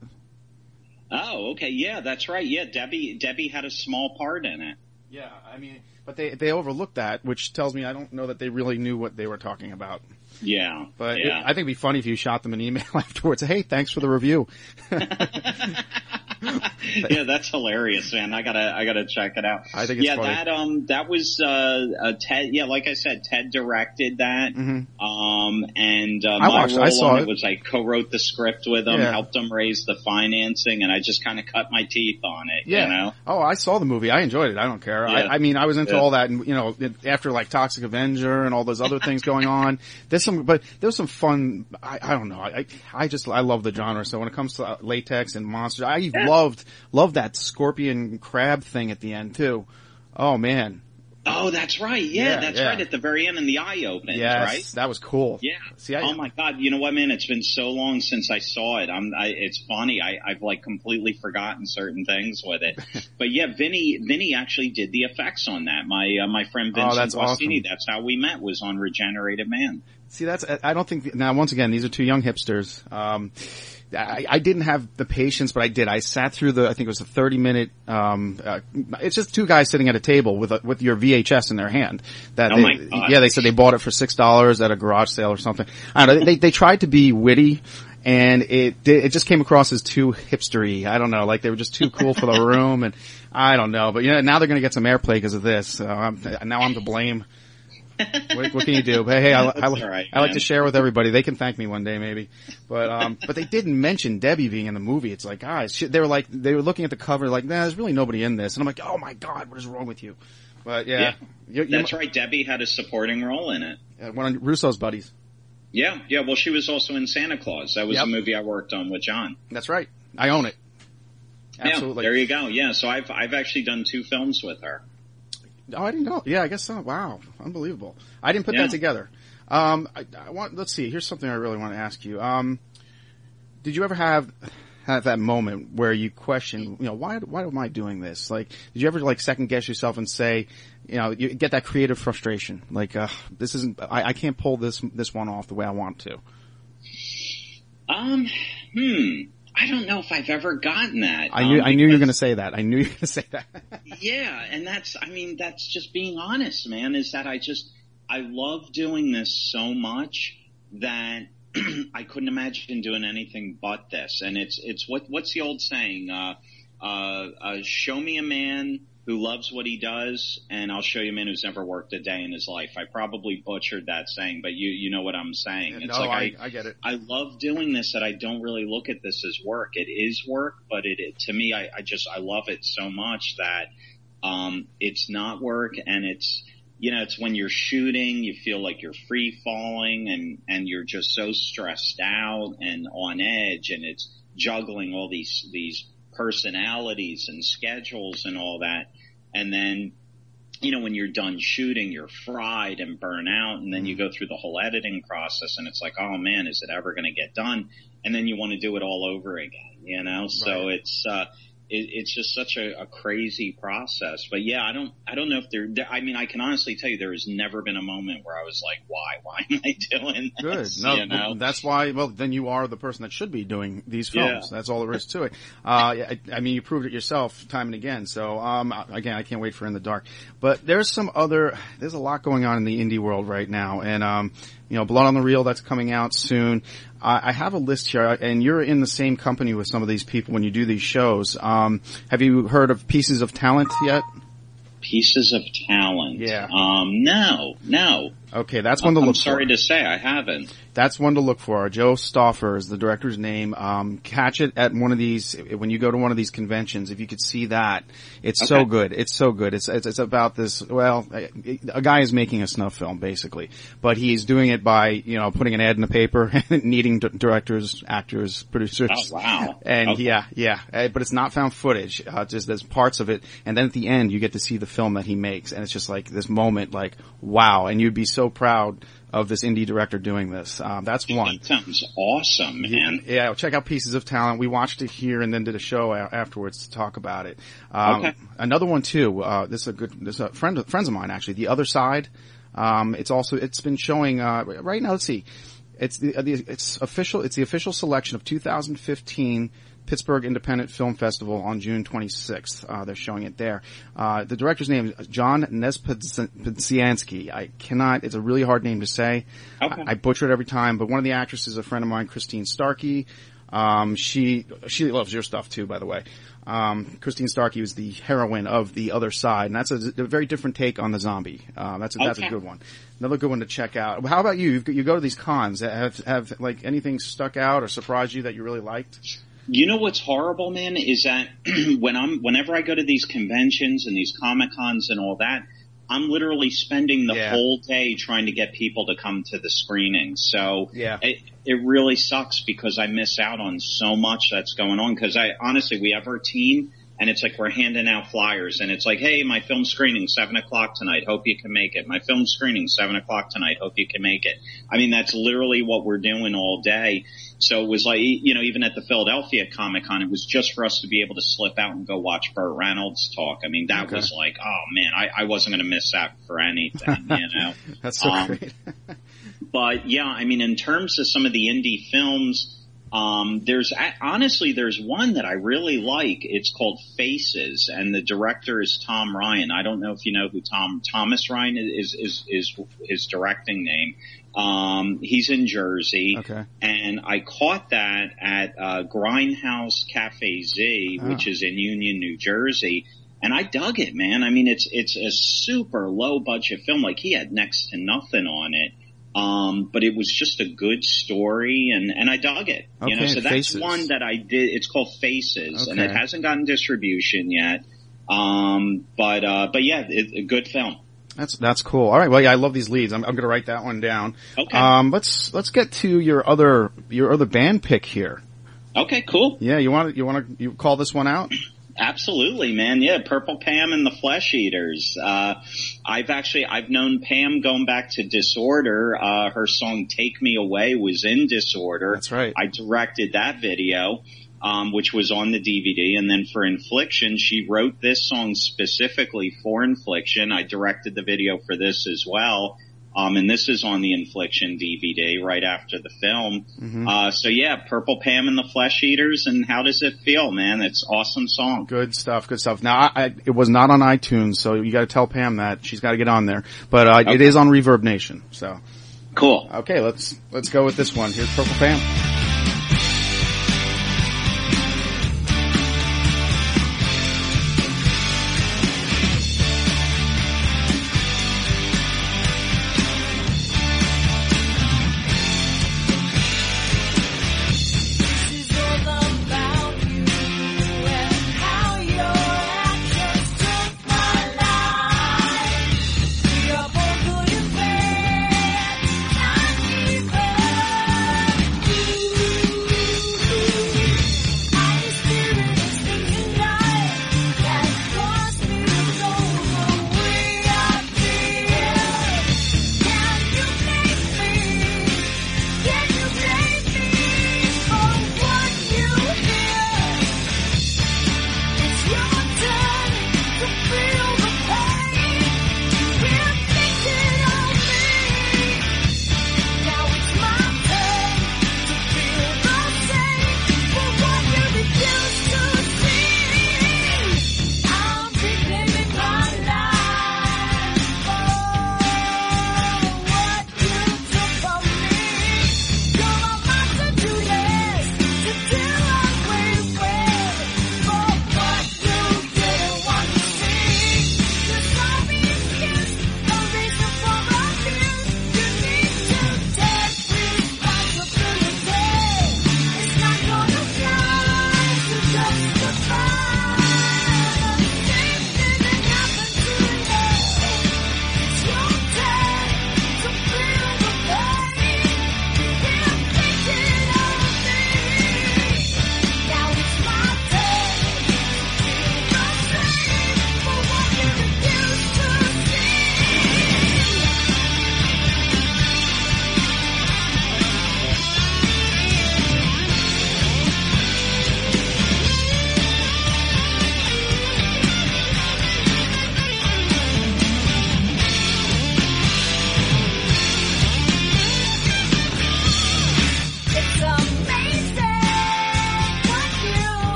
Oh, okay, yeah, that's right. Yeah, Debbie Debbie had a small part in it. Yeah, I mean, but they they overlooked that, which tells me I don't know that they really knew what they were talking about. Yeah, But it. I think it'd be funny if you shot them an email afterwards. Hey, thanks for the review. yeah, that's hilarious, man. I gotta, I gotta check it out. I think it's yeah, funny. that um, that was uh, Ted. Yeah, like I said, Ted directed that. Um, and uh, Mm-hmm. I my watched- I role saw on it. it was I co-wrote the script with him, Yeah. helped him raise the financing, and I just kind of cut my teeth on it. Yeah. You know. Oh, I saw the movie. I enjoyed it. I don't care. Yeah. I, I mean, I was into Yeah. all that, and you know, after like Toxic Avenger and all those other things going on, there's some, but there was some fun. I, I don't know. I, I, just, I love the genre. So when it comes to uh, latex and monsters, I loved, loved that scorpion crab thing at the end too. Oh man. Oh, that's right. Yeah, Yeah, that's yeah. right. At the very end, and the eye opens, Yes, right? that was cool. Yeah. See, I, oh my God! You know what, man? It's been so long since I saw it. I'm. I, it's funny. I, I've like completely forgotten certain things with it. but yeah, Vinny. Vinny actually did the effects on that. My uh, my friend Oh, Vincent that's Guastini. awesome. That's how we met. Was on Regenerated Man. See, that's, I don't think, now once again, these are two young hipsters. Um, I, I didn't have the patience, but I did. I sat through the, I think it was a 30 minute, um, uh, it's just two guys sitting at a table with a, with your VHS in their hand. That Oh they, my God. yeah, they said they bought it for $6 at a garage sale or something. I don't know. They, they tried to be witty. And it it just came across as too hipstery. I don't know, like they were just too cool for the room, and I don't know. But you know, now they're going to get some airplay because of this. So I'm, now I'm to blame. What, what can you do? But hey, I, I, right, I like to share with everybody. They can thank me one day, maybe. But um, but they didn't mention Debbie being in the movie. It's like, guys, shit, they were like, they were looking at the cover, like, nah, there's really nobody in this. And I'm like, oh my god, what is wrong with you? But yeah, Yeah. you, you, That's right. Debbie had a supporting role in it. uh, one of Russo's buddies. Yeah, yeah. Well, she was also in Santa Claws. That was Yep. a movie I worked on with John. That's right. I own it. Absolutely. Yeah, there you go. Yeah. So I've I've actually done two films with her. Oh, I didn't know. Yeah, I guess so. Wow, unbelievable. I didn't put Yeah. that together. Um, I, I want. Let's see. Here's something I really want to ask you. Um, did you ever have have that moment where you question, you know, why why am I doing this? Like, did you ever like second guess yourself and say, you know, you get that creative frustration, like, uh, this isn't. I, I can't pull this this one off the way I want to. Um, hmm. I don't know if I've ever gotten that. I knew um, I knew you were going to say that. I knew you were going to say that. Yeah, and that's, I mean, that's just being honest, man, is that I just, I love doing this so much that I couldn't imagine doing anything but this. And it's, it's what, what's the old saying? Uh, uh, uh, show me a man who loves what he does and I'll show you a man who's never worked a day in his life. I probably butchered that saying, but you, you know what I'm saying. It's no, like I, I get it. I love doing this that I don't really look at this as work. It is work, but it, it to me, I, I just, I love it so much that, um, it's not work and it's, you know, it's when you're shooting, you feel like you're free falling and, and you're just so stressed out and on edge and it's juggling all these, these personalities and schedules and all that. And then, you know, when you're done shooting, you're fried and burn out and then you go through the whole editing process and it's like, oh man, is it ever going to get done? And then you want to do it all over again, you know? So it's, uh, it, it's just such a, a crazy process. But yeah, I don't, I don't know if there, there, I mean, I can honestly tell you there has never been a moment where I was like, why, why am I doing this? Good. No, you know? that's why. Well, then you are the person that should be doing these films. Yeah. That's all there is to it. Uh, I, I mean, you proved it yourself time and again. So, um, again, I can't wait for In the Dark. But there's some other. There's a lot going on in the indie world right now, and um, you know, Blood on the Reel that's coming out soon. I I have a list here, and you're in the same company with some of these people when you do these shows. Um, have you heard of Pieces of Talent yet? Pieces of talent. Yeah. Um, no, no. Okay, that's one to look for. I'm sorry for. to say I haven't. That's one to look for. Joe Stauffer is the director's name. Um, catch it at one of these when you go to one of these conventions. If you could see that, it's so good. It's so good. It's, it's it's about this. Well, a guy is making a snuff film basically, but he's doing it by you know putting an ad in the paper, needing d- directors, actors, producers. Oh, wow. And Okay. yeah, yeah, uh, but it's not found footage. Uh, just there's parts of it, and then at the end you get to see the film that he makes, and it's just like this moment, like wow, and you'd be so proud of this indie director doing this. Um, that's one. That sounds awesome, man. Yeah, check out Pieces of Talent. We watched it here and then did a show a- afterwards to talk about it. Um, Okay. Another one too. Uh, this is a good. This is a friend friends of mine actually. The Other Side. Um, it's also it's been showing uh, right now. Let's see. It's the, the it's official. It's the official selection of 2015 Pittsburgh Independent Film Festival on June 26th. Uh, they're showing it there. Uh, the director's name is John Nespodziansky. I cannot. It's a really hard name to say. Okay. I, I butcher it every time. But one of the actresses is a friend of mine, Christine Starkey. Um, she she loves your stuff too, by the way. Um, Christine Starkey was the heroine of The Other Side, and that's a, a very different take on the zombie. Um, that's a, that's a good one. Another good one to check out. How about you? You've, you go to these cons. Have have like anything stuck out or surprised you that you really liked? You know what's horrible, man, is that when I'm whenever I go to these conventions and these comic cons and all that, I'm literally spending the Yeah. whole day trying to get people to come to the screening. So Yeah. it it really sucks because I miss out on so much that's going on. Because I honestly, we have our team. And it's like we're handing out flyers and it's like, hey, my film screening seven o'clock tonight. Hope you can make it. My film screening seven o'clock tonight. Hope you can make it. I mean, that's literally what we're doing all day. So it was like, you know, even at the Philadelphia Comic Con, it was just for us to be able to slip out and go watch Burt Reynolds talk. I mean, that Okay. was like, oh man, I, I wasn't going to miss that for anything, you know? That's so Um, great. but yeah, I mean, in terms of some of the indie films, um, there's honestly there's one that I really like. It's called Faces, and the director is Tom Ryan. I don't know if you know who Tom Thomas Ryan is is is his directing name. Um, he's in Jersey, Okay. and I caught that at uh, Grindhouse Cafe Z, Oh. which is in Union, New Jersey. And I dug it, man. I mean, it's it's a super low budget film. Like he had next to nothing on it. Um, but it was just a good story and, and I dug it. You know, Okay, so that's Faces. one that I did. It's called Faces and it hasn't gotten distribution yet. Um, but, uh, but yeah, it, a good film. That's that's cool. All right. Well, yeah, I love these leads. I'm, I'm going to write that one down. Okay. Um, let's let's get to your other your other band pick here. Okay, cool. Yeah, you want to you want to you call this one out? Absolutely, man. Yeah, Purple Pam and the Flesh Eaters. Uh, I've actually I've known Pam going back to Disorder. Uh, her song "Take Me Away" was in Disorder. That's right. I directed that video, um, which was on the DVD, and then for Infliction, she wrote this song specifically for Infliction. I directed the video for this as well. Um, and this is on the Infliction DVD right after the film. Mm-hmm. Uh, so yeah, Purple Pam and the Flesh Eaters, and how does it feel, man? It's awesome song. Good stuff. Good stuff. Now, I, I, it was not on iTunes, so you got to tell Pam that she's got to get on there. But uh, Okay. is on Reverb Nation. So Cool. okay, let's let's go with this one. Here's Purple Pam.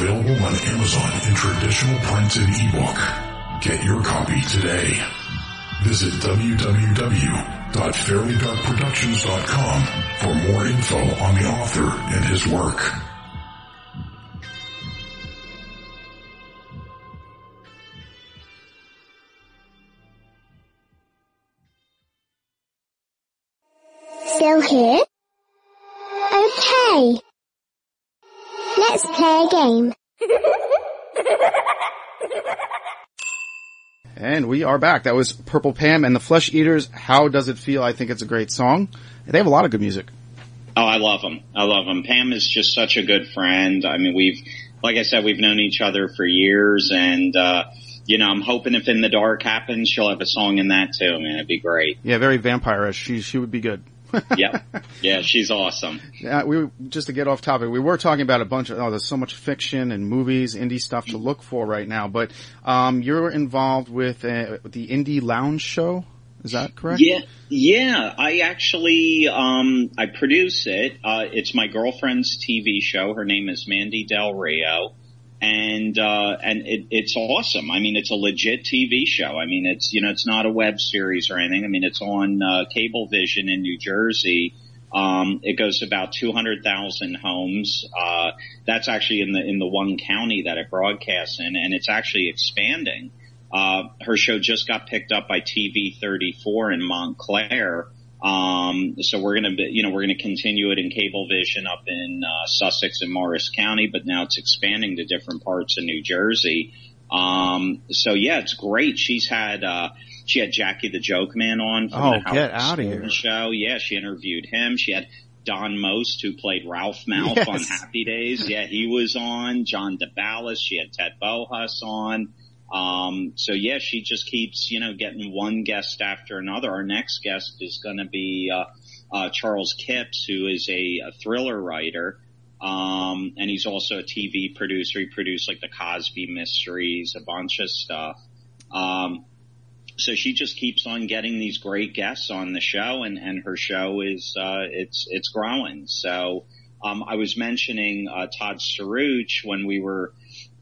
Available on Amazon in traditional print and ebook. Get your copy today. Visit www.fairlydarkproductions.com for more info on the author and his work. Still here? Game. And we are back. That was Purple Pam and the Flesh Eaters. How does it feel? I think it's a great song. They have a lot of good music. Oh, I love them. I love them. Pam is just such a good friend. I mean, we've, like I said, we've known each other for years and, uh, you know, I'm hoping if In the Dark happens, she'll have a song in that too, man. It'd be great. Yeah, very vampire-ish. She she would be good. Yep. Yeah, she's awesome. Yeah, we just to get off topic, we were talking about a bunch of oh, there's so much fiction and movies, indie stuff to look for right now. But um, you're involved with uh, the Indie Lounge show. Is that correct? Yeah, yeah. I actually, um, I produce it. Uh, it's my girlfriend's TV show. Her name is Mandy Del Rio. And, uh, and it, it's awesome. I mean, it's a legit TV show. I mean, it's, you know, it's not a web series or anything. I mean, it's on, uh, Cablevision in New Jersey. Um, it goes to about 200,000 homes. Uh, that's actually in the, in the one county that it broadcasts in and it's actually expanding. Uh, her show just got picked up by TV 34 in Montclair. Um, so we're going to, you know, we're going to continue it in Cablevision up in uh, Sussex and Morris County, but now it's expanding to different parts of New Jersey. Um, so yeah, it's great. She's had, uh, she had Jackie the Joke Man on from Oh, the get outta Stern here. show. Yeah, she interviewed him. She had Don Most, who played Ralph Malph on Happy Days. Yeah, he was on. John DeBellis. She had Ted Bohus on. Um, so yeah, she just keeps, you know, getting one guest after another. Our next guest is going to be, uh, uh, Charles Kipps, who is a, a thriller writer. Um, and he's also a TV producer. He produced like the Cosby mysteries, a bunch of stuff. Um, so she just keeps on getting these great guests on the show and, and her show is, uh, it's, it's growing. So, um, I was mentioning, uh, Todd Saruch when we were,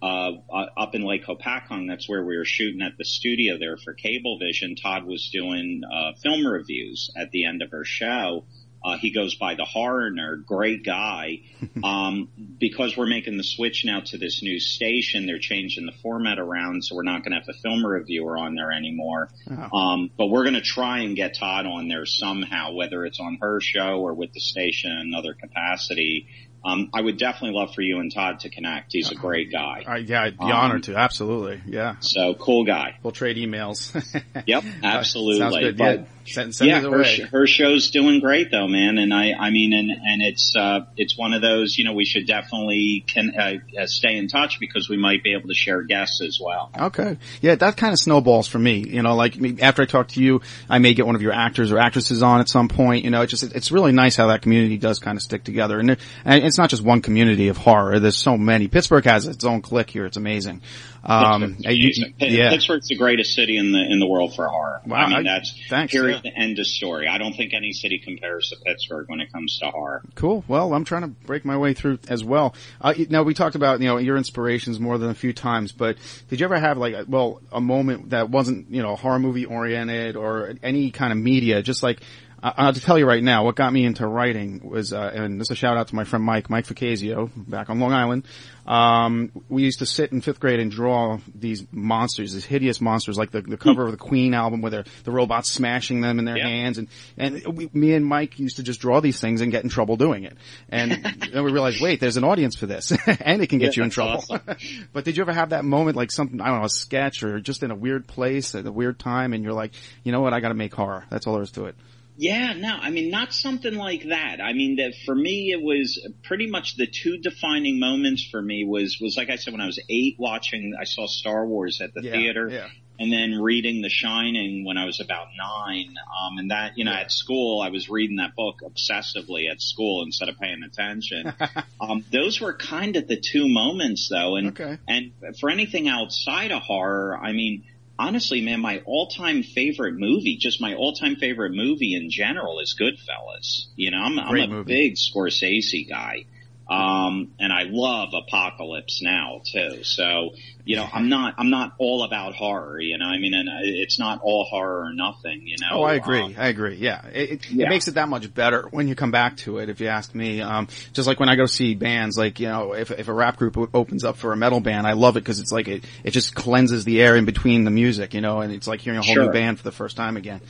uh, up in Lake Hopatcong. That's where we were shooting at the studio there for Cablevision. Todd was doing, uh, film reviews at the end of her show. Uh, he goes by the horror nerd, great guy. Um, because we're making the switch now to this new station, they're changing the format around, so we're not going to have a film reviewer on there anymore. Um, but we're going to try and get Todd on there somehow, whether it's on her show or with the station in another capacity. Um, I would definitely love for you and Todd to connect. He's a great guy. Uh, yeah, I'd be Um, honored to. Absolutely. Yeah. So cool guy. We'll trade emails. Yep, absolutely. Sounds good. But- yeah. Send, send yeah, her, sh- her show's doing great though, man. And I, I mean, and, and it's, uh, it's one of those, you know, we should definitely can, uh, uh, stay in touch because we might be able to share guests as well. Okay. Yeah, that kind of snowballs for me. You know, like after I talk to you, I may get one of your actors or actresses on at some point. You know, it just, it's really nice how that community does kind of stick together. And, and it's not just one community of horror. There's so many. Pittsburgh has its own clique here. It's amazing. Um, Pittsburgh's you- you- yeah. Pittsburgh's the greatest city in the, in the world for horror. Wow, I mean, that's thanks, period, end of story. I don't think any city compares to Pittsburgh when it comes to horror. Cool. Well, I'm trying to break my way through as well. Uh, now we talked about, you know, your inspirations more than a few times, but did you ever have like, a- well, a moment that wasn't, you know, horror movie oriented or any kind of media, just like, I'll just tell you right now, what got me into writing was, uh, and this is a shout out to my friend Mike, Mike Ficasio, back on Long Island. Um, we used to sit in fifth grade and draw these monsters, these hideous monsters, like the, the cover of the Queen album where the robots smashing them in their Yeah. hands. And, and we, me and Mike used to just draw these things and get in trouble doing it. And then we realized, wait, there's an audience for this and it can get Yeah, you in trouble. awesome. but did you ever have that moment, like something, I don't know, a sketch or just in a weird place at a weird time and you're like, you know what, I gotta make horror. That's all there is to it. Yeah, no, I mean, not something like that. I mean, that for me, it was pretty much the two defining moments for me was, was like I said, when I was eight watching, I saw Star Wars at the Yeah, theater. yeah. And then reading The Shining when I was about nine. Um, and that, you know, at school, I was reading that book obsessively at school instead of paying attention. um, those were kind of the two moments though. And, Okay. and for anything outside of horror, I mean, honestly, man, my all-time favorite movie, just my all-time favorite movie in general is Goodfellas. You know, I'm, I'm a movie. big Scorsese guy. Um, and I love Apocalypse Now too. So, you know, I'm not, I'm not all about horror, you know, I mean, and it's not all horror or nothing, you know. Oh, I agree. Um, I agree. Yeah. It, it, Yeah. it makes it that much better when you come back to it, if you ask me. Um, just like when I go see bands, like, you know, if, if a rap group opens up for a metal band, I love it because it's like, it, it just cleanses the air in between the music, you know, and it's like hearing a whole new band for the first time again.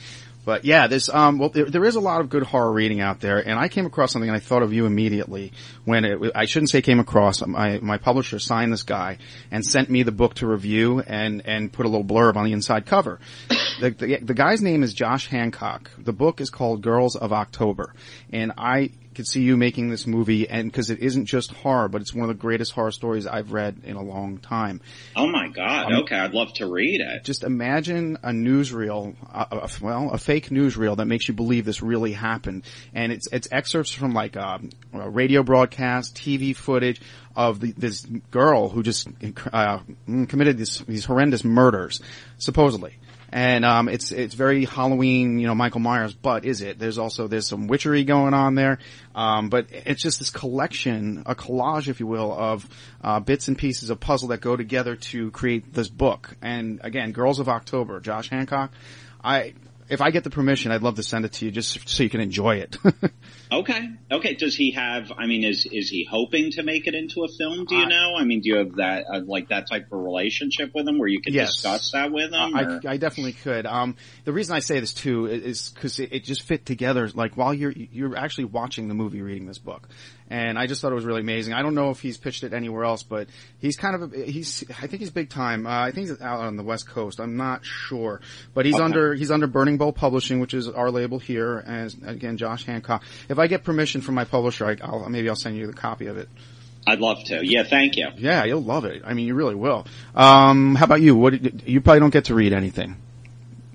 But yeah, there's um well there, there is a lot of good horror reading out there, and I came across something and I thought of you immediately when it I shouldn't say came across my my publisher signed this guy and sent me the book to review and and put a little blurb on the inside cover. The, the the guy's name is Josh Hancock. The book is called Girls of October, and I could see you making this movie and because it isn't just horror, but it's one of the greatest horror stories I've read in a long time. Oh my God. Um, okay. I'd love to read it. Just imagine a newsreel, uh, uh, well, a fake newsreel that makes you believe this really happened, and it's it's excerpts from like a, uh, radio broadcast, TV footage of the, this girl who just uh, committed this, these horrendous murders, supposedly. And um, it's it's very Halloween, you know, Michael Myers. But is it? There's also there's some witchery going on there. Um, but it's just this collection, a collage, if you will, of uh, bits and pieces of puzzle that go together to create this book. And again, Girls of October, Josh Hancock. I if I get the permission, I'd love to send it to you just so you can enjoy it. Okay. Okay. Does he have? I mean, is is he hoping to make it into a film? Do you I- know? I mean, do you have that uh, like that type of relationship with him where you can Yes. discuss that with him? I, I definitely could. Um, the reason I say this too is because it, it just fit together. Like while you're you're actually watching the movie, reading this book, and I just thought it was really amazing. I don't know if he's pitched it anywhere else, but he's kind of a, he's I think he's big time. Uh, I think he's out on the West Coast. I'm not sure, but he's Okay. under he's under Burning Bulb Publishing, which is our label here. and again, Josh Hancock. If I get permission from my publisher, I, I'll maybe I'll send you the copy of it. I'd love to. Yeah. Thank you. Yeah, you'll love it. I mean, you really will. Um, how about you? What you probably don't get to read anything.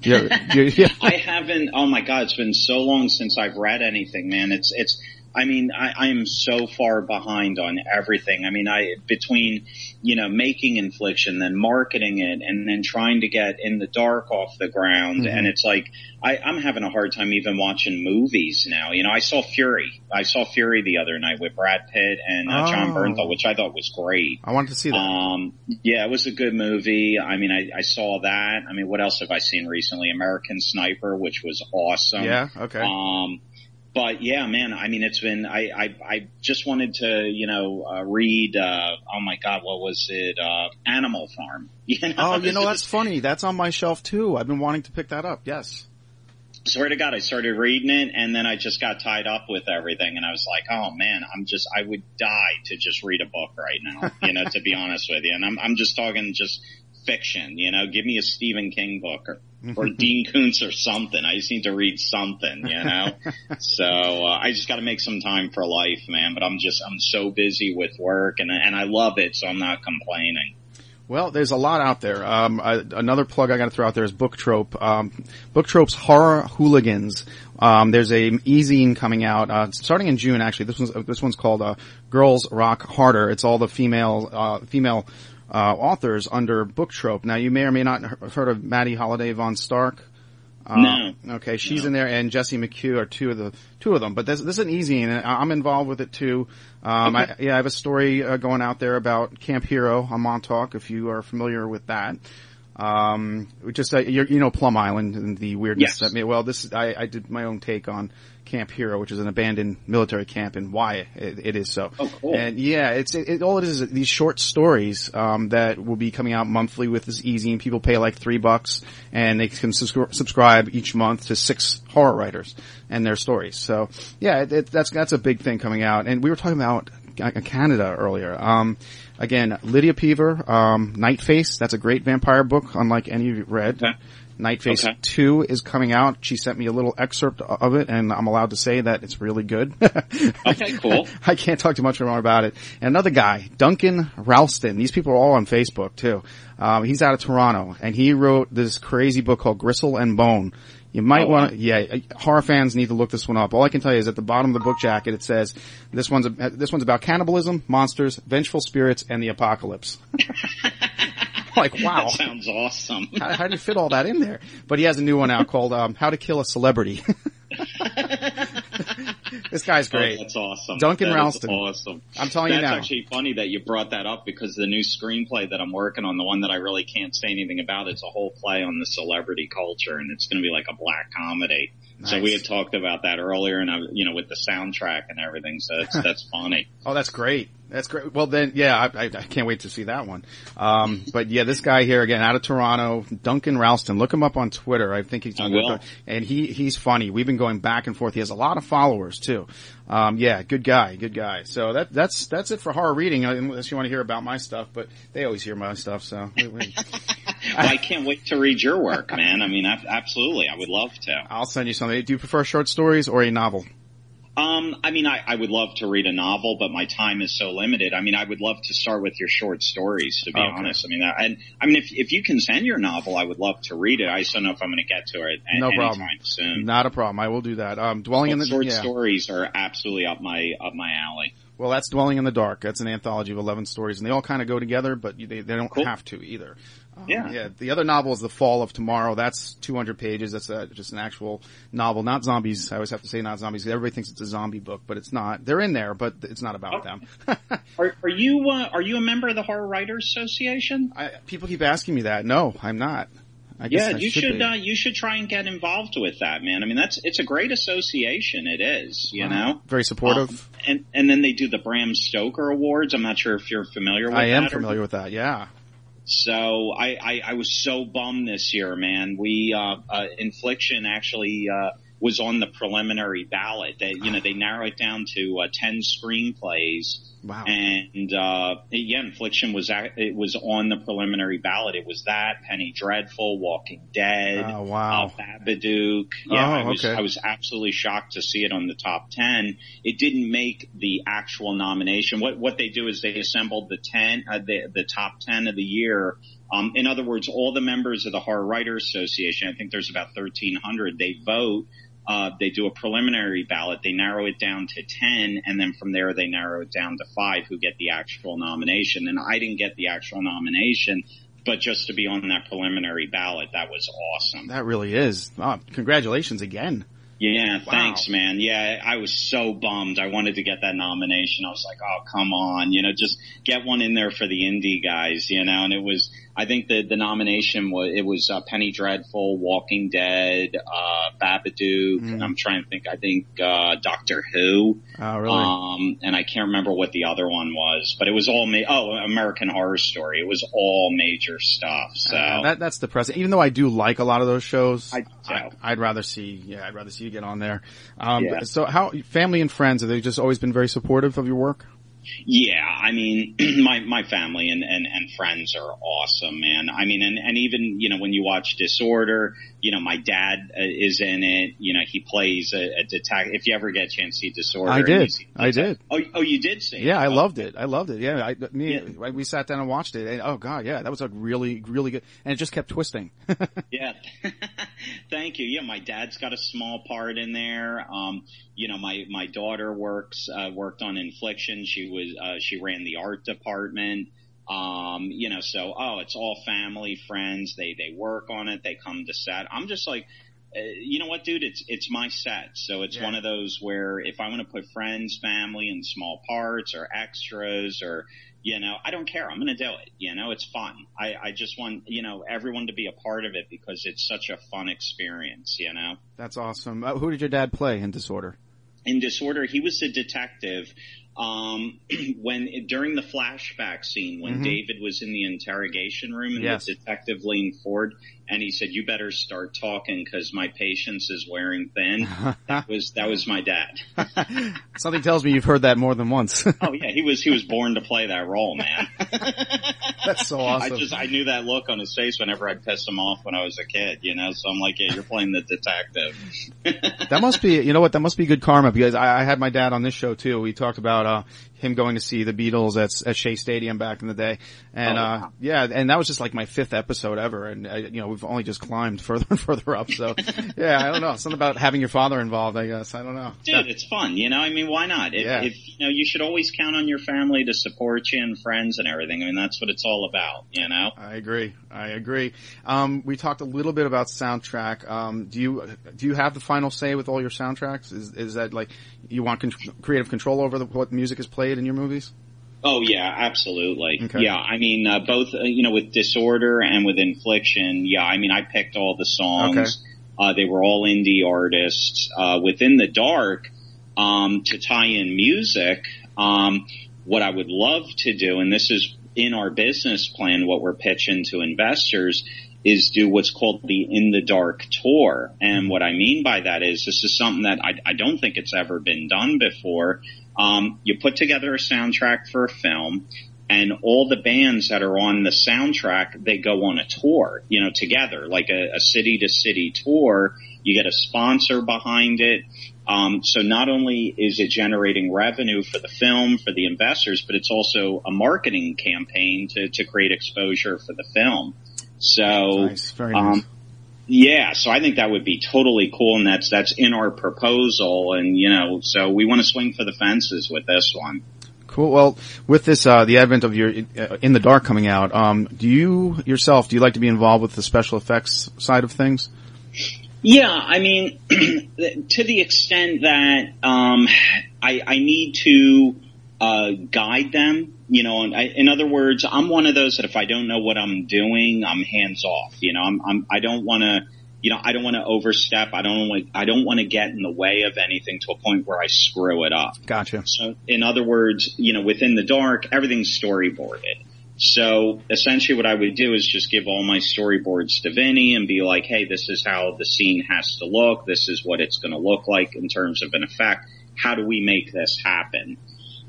Yeah, you, yeah. I haven't. Oh my God, it's been so long since I've read anything, man. It's it's. I mean, I, I am so far behind on everything. I mean, I between you know making Infliction, then marketing it, and then trying to get in the dark off the ground, Mm-hmm. and it's like I, I'm having a hard time even watching movies now. You know, I saw Fury. I saw Fury the other night with Brad Pitt and uh, John Oh. Bernthal, which I thought was great. I wanted to see that. Um, yeah, it was a good movie. I mean, I, I saw that. I mean, what else have I seen recently? American Sniper, which was awesome. yeah. Okay. Um, but yeah, man, I mean, it's been, I, I, I just wanted to, you know, uh, read, uh, oh my God, what was it? Uh, Animal Farm. You know, oh, you know that's funny. That's on my shelf too. I've been wanting to pick that up. Yes. swear to God, I started reading it and then I just got tied up with everything and I was like, oh man, I'm just, I would die to just read a book right now, you know, to be honest with you. And I'm, I'm just talking just fiction, you know, give me a Stephen King book or, or Dean Koontz or something. I just need to read something, you know? so, uh, I just got to make some time for life, man, but I'm just, I'm so busy with work and, and I love it. So I'm not complaining. Well, there's a lot out there. Um, I, another plug I got to throw out there is Booktrope. Um, Booktrope's Horror Hooligans. Um, there's a e-zine coming out uh, starting in June. Actually, this one's this one's called uh, Girls Rock Harder. It's all the female uh, female uh, authors under Booktrope. Now, you may or may not have heard of Maddie Holiday Von Stark. Uh, No. Okay, she's in there, and Jesse McHugh are two of the two of them. But this, this is easy, and I'm involved with it too. Um, I, yeah, I have a story uh, going out there about Camp Hero on Montauk. If you are familiar with that, Um, just uh, you you know Plum Island and the weirdness. Yes. That made, well, this I, I did my own take on Camp Hero, which is an abandoned military camp, and why it, it is so. Oh, cool. And yeah, it's it, it, all it is is these short stories um, that will be coming out monthly with this easy, and people pay like three bucks, and they can subscri- subscribe each month to six horror writers and their stories. So yeah, that's that's a big thing coming out. And we were talking about Canada earlier. Um, again, Lydia Peever, um, Nightface. That's a great vampire book, unlike any you've read. Nightface Okay. 2 is coming out. She sent me a little excerpt of it, and I'm allowed to say that it's really good. Okay, cool. I can't talk too much more about it. And another guy, Duncan Ralston. These people are all on Facebook too. Um, he's out of Toronto, and he wrote this crazy book called Gristle and Bone. You might Oh, want to, yeah, horror fans need to look this one up. All I can tell you is at the bottom of the book jacket it says, this one's, a, this one's about cannibalism, monsters, vengeful spirits, and the apocalypse. like, wow. That sounds awesome. How, how do you fit all that in there? But he has a new one out called um, "How to Kill a Celebrity." this guy's Oh, great. that's awesome. Duncan That Ralston. Awesome. I'm telling you That's now. actually funny that you brought that up because the new screenplay that I'm working on, the one that I really can't say anything about, it's a whole play on the celebrity culture and it's going to be like a black comedy. So we had talked about that earlier and I, you know, with the soundtrack and everything. So it's, that's funny. Oh, that's great. That's great. Well, then, yeah, I, I, I can't wait to see that one. Um, but yeah, this guy here again out of Toronto, Duncan Ralston. Look him up on Twitter. I think he's on will. and he he's funny. We've been going back and forth. He has a lot of followers too. Um, yeah, good guy, good guy. So that that's that's it for horror reading. uh, Unless you want to hear about my stuff, but they always hear my stuff. So we- we- Well, I can't wait to read your work, man. I mean, ab- absolutely. I would love to. I'll send you something. Do you prefer short stories or a novel? Um, I mean, I, I would love to read a novel, but my time is so limited. I mean, I would love to start with your short stories, to be Okay. honest. I mean, I, and I mean, if if you can send your novel, I would love to read it. I just don't know if I'm going to get to it No problem. soon. Not a problem. I will do that. Um, dwelling in the short yeah. stories are absolutely up my up my alley. Well, that's Dwelling in the Dark. That's an anthology of 11 stories, and they all kind of go together, but they, they don't Cool. have to either. Um, Yeah. Yeah. The other novel is The Fall of Tomorrow. That's 200 pages. That's uh just an actual novel, not zombies. I always have to say not zombies. Everybody thinks it's a zombie book, but it's not. They're in there, but it's not about Oh. them. Are, are you uh, are you a member of the Horror Writers Association? I, people keep asking me that. No, I'm not. I guess Yeah, you should be. uh, you should try and get involved with that, man. I mean, that's it's a great association. It is, you know. Very supportive. Um, and and then they do the Bram Stoker Awards. I'm not sure if you're familiar with I am that or- familiar with that. Yeah. So I, I, I was so bummed this year, man. We uh, uh, Infliction actually uh, was on the preliminary ballot. They, you know, they narrowed it down to uh, ten screenplays, Wow. and uh, yeah, Infliction was ac- it was on the preliminary ballot. It was that Penny Dreadful, Walking Dead, Oh, wow. uh, Babadook. Yeah, Oh, I was okay. I was absolutely shocked to see it on the top ten. It didn't make the actual nomination. What what they do is they assembled the ten uh, the the top ten of the year. Um, in other words, all the members of the Horror Writers Association, I think there's about 1,300, they vote. Uh, they do a preliminary ballot. They narrow it down to 10, and then from there they narrow it down to five who get the actual nomination. And I didn't get the actual nomination, but just to be on that preliminary ballot, that was awesome. That really is. Oh, congratulations again. Yeah, Wow. thanks, man. Yeah, I was so bummed. I wanted to get that nomination. I was like, oh, come on, you know, just get one in there for the indie guys, you know. And it was, I think the the nomination was it was uh, Penny Dreadful, Walking Dead, uh, Babadook. Mm. I'm trying to think. I think uh, Doctor Who. Oh, really? Um, and I can't remember what the other one was, but it was all ma- oh American Horror Story. It was all major stuff. So Uh, that that's depressing. Even though I do like a lot of those shows, I do. I, would rather see yeah, I'd rather see you get on there. Um, Yeah. So how family and friends have they just always been very supportive of your work? Yeah, I mean, my my family and, and and friends are awesome, man. I mean, and and even you know when you watch Disorder, you know my dad uh, is in it. You know he plays a, a detective. If you ever get a chance to see Disorder, I did. see I did. Oh, oh, you did see? it? Yeah, I Oh, loved it. I loved it. Yeah, I, me, Yeah. we sat down and watched it. And, oh god, yeah, that was a really, really good. And it just kept twisting. Yeah. Thank you. Yeah, my dad's got a small part in there. Um, you know, my, my daughter works, uh, worked on Infliction. She was, uh, she ran the art department. Um, you know, so, oh, it's all family, friends. They, they work on it. They come to set. I'm just like, uh, you know what, dude? It's it's my set, so it's Yeah. one of those where if I want to put friends, family, and small parts or extras or You know, I don't care. I'm going to do it. You know, it's fun. I, I just want, you know, everyone to be a part of it because it's such a fun experience, you know? That's awesome. Uh, who did your dad play in Disorder? in disorder he was the detective um when during the flashback scene when Mhm. david was in the interrogation room and Yes. the detective leaned forward and he said you better start talking because my patience is wearing thin. That was that was my dad. Something tells me you've heard that more than once. oh yeah. He was he was born to play that role man. That's so awesome. i just i knew that look on his face whenever i pissed him off when i was a kid you know? So i'm like yeah you're playing the detective. That must be, you know what, that must be good karma because I, I had my dad on this show too. We talked about, uh, him going to see the Beatles at, at Shea Stadium back in the day. And, Oh, uh, yeah, and that was just like my fifth episode ever. And, uh, you know, we've only just climbed further and further up. So, yeah, I don't know. Something about having your father involved, I guess. I don't know. Dude, it's fun, you know. I mean, why not? If, Yeah. if you know, you should always count on your family to support you and friends and everything. I mean, that's what it's all about, you know. I agree. I agree. Um, we talked a little bit about soundtrack. Um, do you do you have the final say with all your soundtracks? Is is that like you want con- creative control over the, what music is played in your movies? Oh yeah, absolutely. Okay. Yeah, I mean, uh, both uh, you know with disorder and with infliction. Yeah, I mean, I picked all the songs. Okay. Uh, they were all indie artists. Uh, within the dark, um, to tie in music, um, what I would love to do, and this is in our business plan, what we're pitching to investors is do what's called the In the Dark tour. And what I mean by that is this is something that I, I don't think it's ever been done before. Um, you put together a soundtrack for a film and all the bands that are on the soundtrack, they go on a tour, you know, together, like a, a city to city tour. You get a sponsor behind it. Um, so not only is it generating revenue for the film, for the investors, but it's also a marketing campaign to, to create exposure for the film. So, Nice, um, yeah, so I think that would be totally cool, and that's that's in our proposal, and you know, so we want to swing for the fences with this one. Cool. Well, with this, uh, the advent of your uh, In the Dark coming out, um, do you yourself do you like to be involved with the special effects side of things? Yeah, I mean, to the extent that um, I, I need to uh, guide them, you know. I, in other words, I'm one of those that if I don't know what I'm doing, I'm hands off. You know, I'm, I'm I don't want to, you know, I don't want to overstep. I don't want I don't want to get in the way of anything to a point where I screw it up. Gotcha. So, in other words, you know, within the dark, everything's storyboarded. So essentially what I would do is just give all my storyboards to Vinny and be like, hey, this is how the scene has to look. This is what it's going to look like in terms of an effect. How do we make this happen?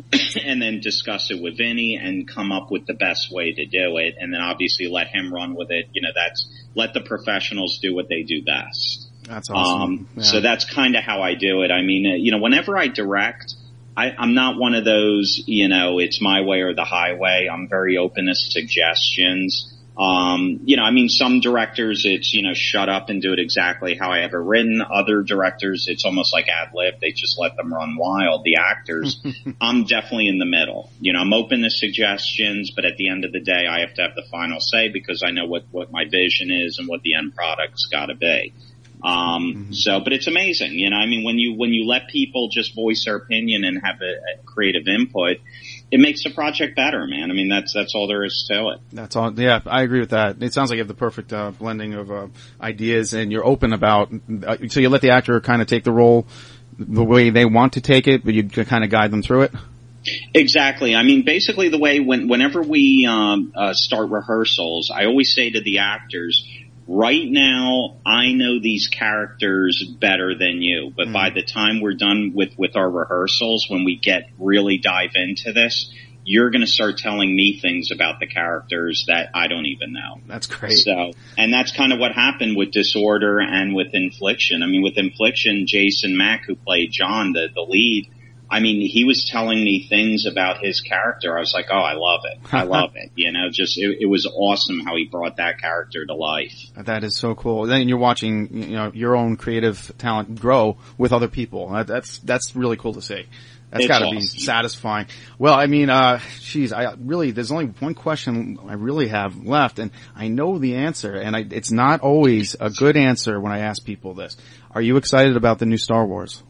and then discuss it with Vinny and come up with the best way to do it. And then obviously let him run with it. You know, that's, let the professionals do what they do best. That's awesome. Um, Yeah. So that's kind of how I do it. I mean, uh, you know, whenever I direct, I, I'm not one of those, you know, it's my way or the highway. I'm very open to suggestions. Um, you know, I mean, some directors, it's, you know, shut up and do it exactly how I have it written. Other directors, it's almost like ad lib. They just let them run wild. The actors, I'm definitely in the middle. You know, I'm open to suggestions, but at the end of the day, I have to have the final say because I know what, what my vision is and what the end product's gotta be. Um, so, but it's amazing, you know, I mean, when you, when you let people just voice their opinion and have a, a creative input, it makes the project better, man. I mean, that's, that's all there is to it. That's all. Yeah, I agree with that. It sounds like you have the perfect uh, blending of uh, ideas, and you're open about. Uh, so you let the actor kind of take the role the way they want to take it, but you kind of guide them through it. Exactly. I mean, basically the way when, whenever we um, uh, start rehearsals, I always say to the actors, right now I know these characters better than you, but by hmm. the time we're done with with our rehearsals, when we get really dive into this, you're going to start telling me things about the characters that I don't even know. That's great. So, and that's kind of what happened with Disorder and with Infliction. I mean, with Infliction, Jason Mack, who played John, the, the lead, I mean, he was telling me things about his character. I was like, oh, I love it. I love it. You know, just, it, it was awesome how he brought that character to life. That is so cool. Then you're watching, you know, your own creative talent grow with other people. That's that's really cool to see. That's got to be satisfying. Well, I mean, uh, geez, I really there's only one question I really have left, and I know the answer, and I, it's not always a good answer when I ask people this. Are you excited about the new Star Wars?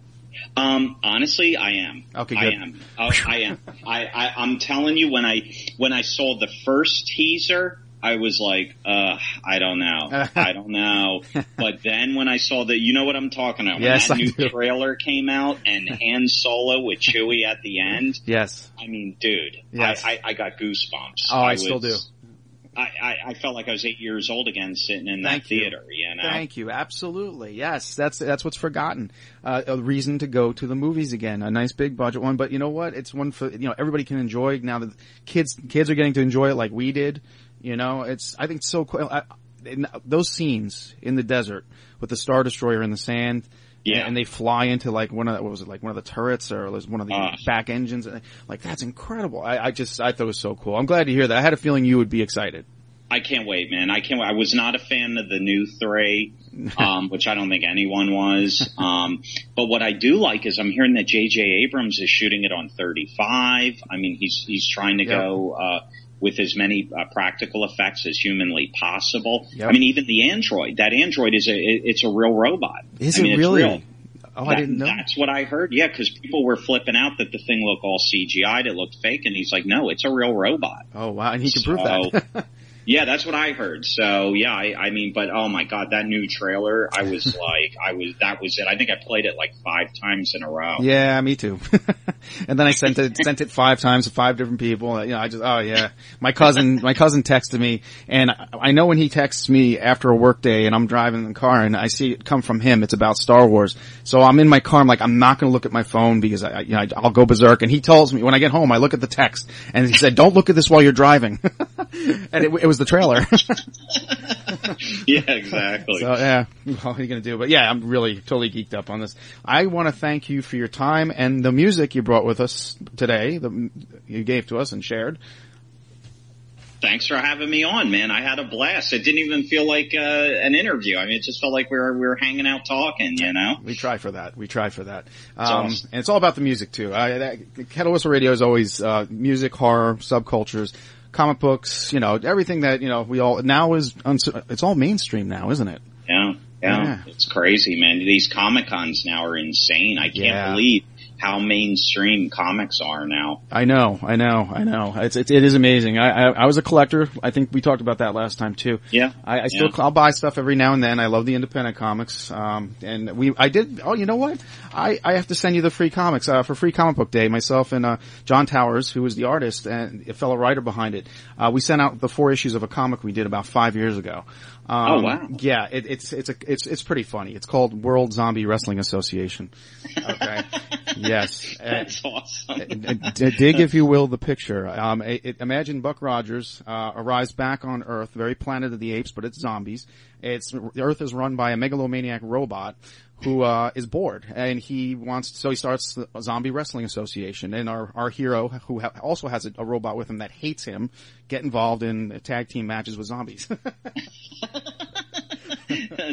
Um, honestly, I am. Okay, good. I am. Oh, I am. I, I, I'm telling you, when I when I saw the first teaser, I was like, uh, I don't know, I don't know. But then when I saw the, you know what I'm talking about? When Yes, that I new do. trailer came out and Han Solo with Chewie at the end. Yes. I mean, dude, Yes. I, I, I got goosebumps. Oh, I still was- I, I, I felt like I was eight years old again, sitting in Thank that you. theater. You know, Thank you. Absolutely. Yes. That's, that's what's forgotten. Uh, a reason to go to the movies again. A nice big budget one. But you know what? It's one for, you know, everybody can enjoy now that kids, kids are getting to enjoy it like we did. You know, it's, I think it's so cool. I, in those scenes in the desert with the Star Destroyer in the sand. Yeah. And they fly into like one of, what was it, like one of the turrets or one of the Ah. back engines. Like that's incredible. I, I just, I thought it was so cool. I'm glad to hear that. I had a feeling you would be excited. I can't wait, man. I can't wait. I was not a fan of the new three, um, which I don't think anyone was. Um, but what I do like is I'm hearing that J.J. Abrams is shooting it on 35. I mean, he's, he's trying to Yep. go, uh, with as many uh, practical effects as humanly possible. Yep. I mean, even the android, that android is a it's a real robot. Is I mean, it it's really? real. Oh, I didn't know. That's what I heard. Yeah, because people were flipping out that the thing looked all CGI'd. It looked fake, and he's like, "No, it's a real robot." Oh wow, and he can prove that. Yeah, that's what I heard. So yeah, I, I mean, but oh my god, that new trailer, I was like, I was, that was it. I think I played it like five times in a row. yeah, me too. and then I sent it sent it five times to five different people. You know, I just oh yeah. My cousin my cousin texted me, and I- know when he texts me after a work day, and I'm driving in the car, and I see it come from him. It's about Star Wars. So I'm in my car. I'm like, I'm not going to look at my phone because I, you know, I'll go berserk. And he tells me when I get home, I look at the text, and he said, "Don't look at this while you're driving." and it, it was the trailer. yeah, exactly. So yeah, what are you gonna do? But yeah, I'm really totally geeked up on this. I want to thank you for your time and the music you brought with us today. The you gave to us and shared. Thanks for having me on, man. I had a blast. It didn't even feel like uh, an interview. I mean, it just felt like we were we were hanging out talking. You know. We try for that. We try for that. It's Um, awesome. and it's all about the music too. I, that, Kettle Whistle Radio is always uh, music, horror, subcultures, comic books. You know, everything that you know we all now is uns- it's all mainstream now, isn't it? Yeah, yeah, Yeah. it's crazy, man. These comic cons now are insane. I can't Yeah. believe how mainstream comics are now. I know, I know, I know. It's, it's it is amazing. I, I I was a collector. I think we talked about that last time too. Yeah, I, I still Yeah. I'll buy stuff every now and then. I love the independent comics. Um, and we I did. Oh, you know what? I I have to send you the free comics uh, for Free Comic Book Day. Myself and uh, John Towers, who was the artist and a fellow writer behind it. Uh, we sent out the four issues of a comic we did about five years ago. Um, Oh, wow. Yeah, it, it's it's a it's it's pretty funny. It's called World Zombie Wrestling Association. Okay. yes. Uh, awesome. Dig, if you will, the picture. Um, it, it- imagine Buck Rogers uh, arrives back on Earth, very Planet of the Apes, but it's zombies. It's the Earth is run by a megalomaniac robot who uh, is bored, and he wants. So he starts the Zombie Wrestling Association, and our our hero, who ha- also has a, a robot with him that hates him, get involved in tag team matches with zombies.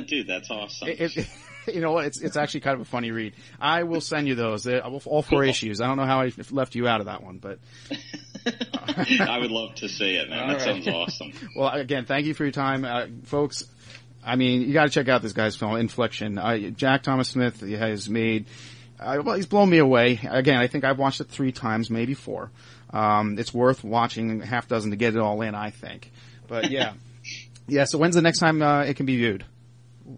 Dude, that's awesome. It- it- you know what? It's it's actually kind of a funny read. I will send you those. Uh, all four issues. I don't know how I left you out of that one, but I would love to see it, man. All That right. sounds awesome. Well, again, thank you for your time, uh, folks. I mean, you got to check out this guy's film, Infliction. Uh, Jack Thomas Smith has made. Uh, well, he's blown me away. Again, I think I've watched it three times, maybe four. Um, it's worth watching a half dozen to get it all in. I think, but yeah, yeah. So when's the next time uh, it can be viewed?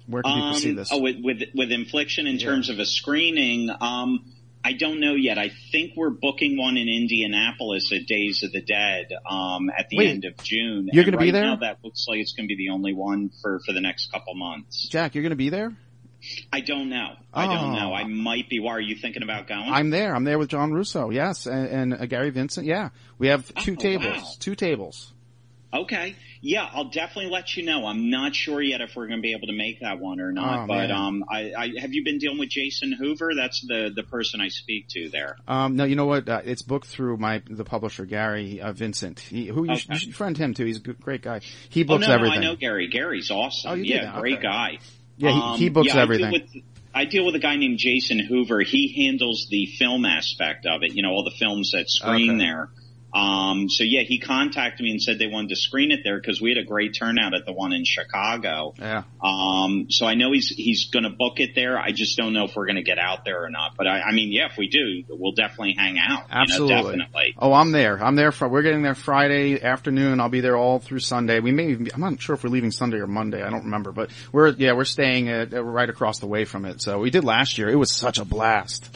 Where can people see Um, this? oh, with, with with infliction in Yeah. terms of a screening, um, I don't know yet. I think we're booking one in Indianapolis at Days of the Dead um, at the Wait, end of June. you're And gonna be there? Now, that looks like it's going to be the only one for for the next couple months. Jack, you're going to be there. I don't know. I don't Oh. know. I might be. Why are you thinking about going? I'm there. I'm there with John Russo. Yes, and, and uh, Gary Vincent. Yeah, we have two Oh, tables. wow. Two tables. Okay. Yeah, I'll definitely let you know. I'm not sure yet if we're going to be able to make that one or not. Oh, but man. um, I, I have you been dealing with Jason Hoover? That's the the person I speak to there. Um, no, you know what? Uh, it's booked through my the publisher Gary uh, Vincent. He, who you, should, you should friend him too. He's a good, great guy. He Oh books no, no, everything. I know Gary. Gary's awesome. Oh, you yeah, did? great guy. Yeah, he- he books yeah, everything. I deal with a guy named Jason Hoover. He handles the film aspect of it. You know, all the films that screen Okay. there. Um, so yeah, he contacted me and said they wanted to screen it there because we had a great turnout at the one in Chicago. Yeah. Um, so I know he's he's going to book it there. I just don't know if we're going to get out there or not. But I, I mean, yeah, if we do, we'll definitely hang out. you know, Absolutely. definitely. Oh, I'm there. I'm there. For, we're getting there Friday afternoon. I'll be there all through Sunday. We may. Even, I'm not sure if we're leaving Sunday or Monday. I don't remember. But we're yeah, we're staying at, right across the way from it. So we did last year. It was such a blast.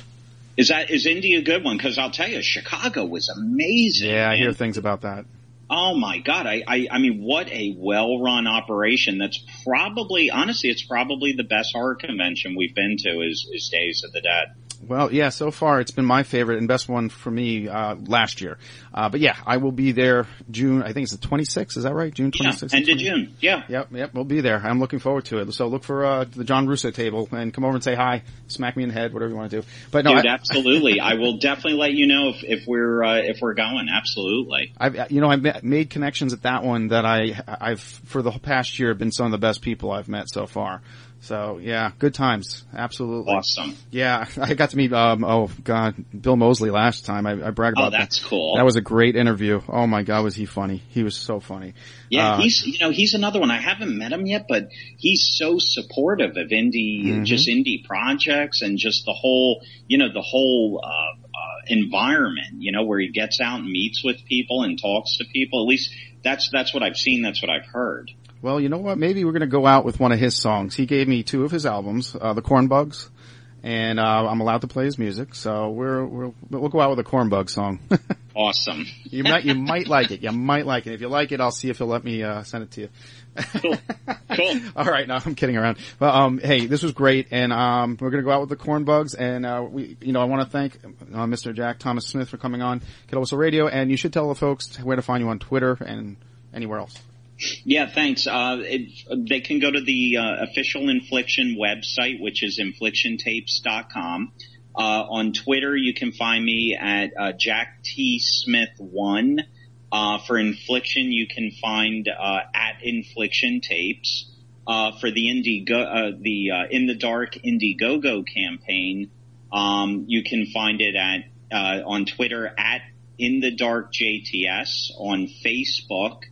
Is that is Indy a good one? Because I'll tell you, Chicago was amazing. Yeah, I hear things about that. Oh my God. I, I, I mean, what a well run operation. That's probably, honestly, it's probably the best horror convention we've been to is, is Days of the Dead. Well, yeah, so far it's been my favorite and best one for me uh, last year. Uh, but yeah, I will be there June. I think it's the 26th. Is that right? June 26th. End of June. Yeah. Yep, yep, we'll be there. I'm looking forward to it. So look for uh, the John Russo table and come over and say hi, smack me in the head, whatever you want to do. But no, Dude, I, absolutely. I will definitely let you know if, if we're, uh, if we're going. Absolutely. I've you know I've made connections at that one that I I've for the past year have been some of the best people I've met so far. So yeah, good times, absolutely. Awesome. Yeah, I got to meet um oh god Bill Moseley last time. I, I brag Oh, about that. that's cool. That was a great interview. Oh my god, was he funny? He was so funny. Yeah, Uh, he's you know he's another one. I haven't met him yet, but he's so supportive of indie, Mhm. just indie projects, and just the whole you know the whole uh, uh, environment. You know where he gets out and meets with people and talks to people. At least that's that's what I've seen. That's what I've heard. Well, you know what? Maybe we're gonna go out with one of his songs. He gave me two of his albums, uh, the Cornbugs, and uh, I'm allowed to play his music. So we're, we're we'll go out with a Cornbug song. Awesome. you might you might like it. You might like it. If you like it, I'll see if he'll let me uh, send it to you. Cool. cool. All right, no, I'm kidding around. But um, hey, this was great, and um, we're gonna go out with the Cornbugs, and uh, we, you know, I want to thank uh, Mr. Jack Thomas Smith for coming on Whistle Radio, and you should tell the folks where to find you on Twitter and anywhere else. Yeah, thanks. Uh, it, they can go to the uh, official Infliction website, which is inflictiontapes.com. Uh, on Twitter, you can find me at uh, Jack T Smith One. Uh, for Infliction, you can find uh, at Infliction Tapes. Uh, for the Indigo, uh, the In the Dark Indiegogo campaign, um, you can find it at on Twitter at In the Dark JTS on Facebook.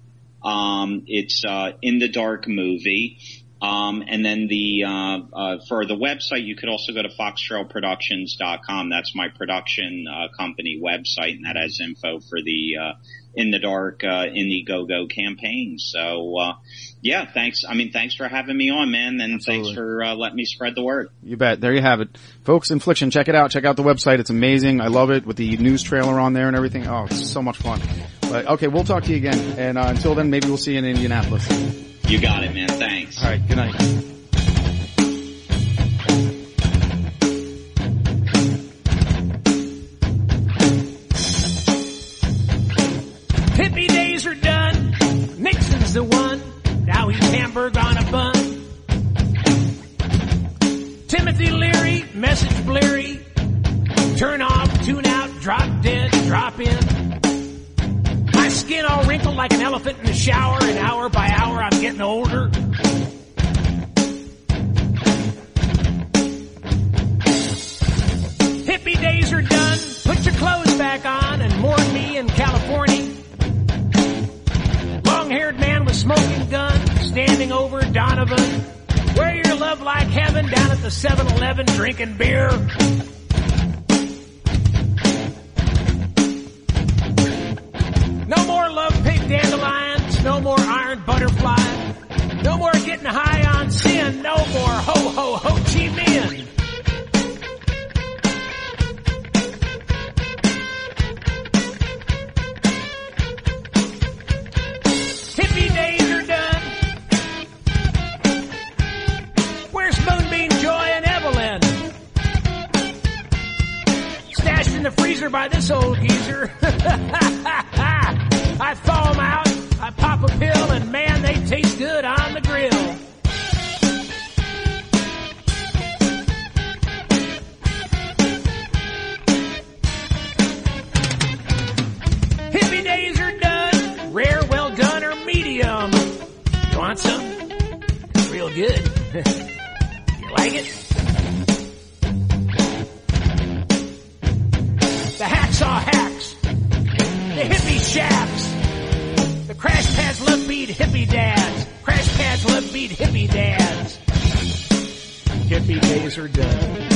Um, it's uh, in the dark movie. Um, and then the uh, uh, for the website, you could also go to foxtrailproductions.com. That's my production uh, company website, and that has info for the uh, in the dark uh, Indiegogo campaign. So uh, yeah, thanks. I mean, thanks for having me on, man, and thanks for uh, letting me spread the word. You bet. There you have it, folks. Infliction. Check it out. Check out the website. It's amazing. I love it with the news trailer on there and everything. Oh, it's so much fun. But okay, we'll talk to you again, and uh, until then, maybe we'll see you in Indianapolis. You got it, man. Thanks. All right. Good night. Elephant in the shower, and hour by hour I'm getting older. Hippie days are done. Put your clothes back on and mourn me in California. Long haired man with smoking gun standing over Donovan. Wear your love like heaven down at the 7 Eleven drinking beer. Getting high on sin, no more. Ho ho ho good. you like it? The hacksaw hacks. The hippie shafts. The crash pads love beat hippie dads. Crash pads love beat hippie dads. Hippie days are done.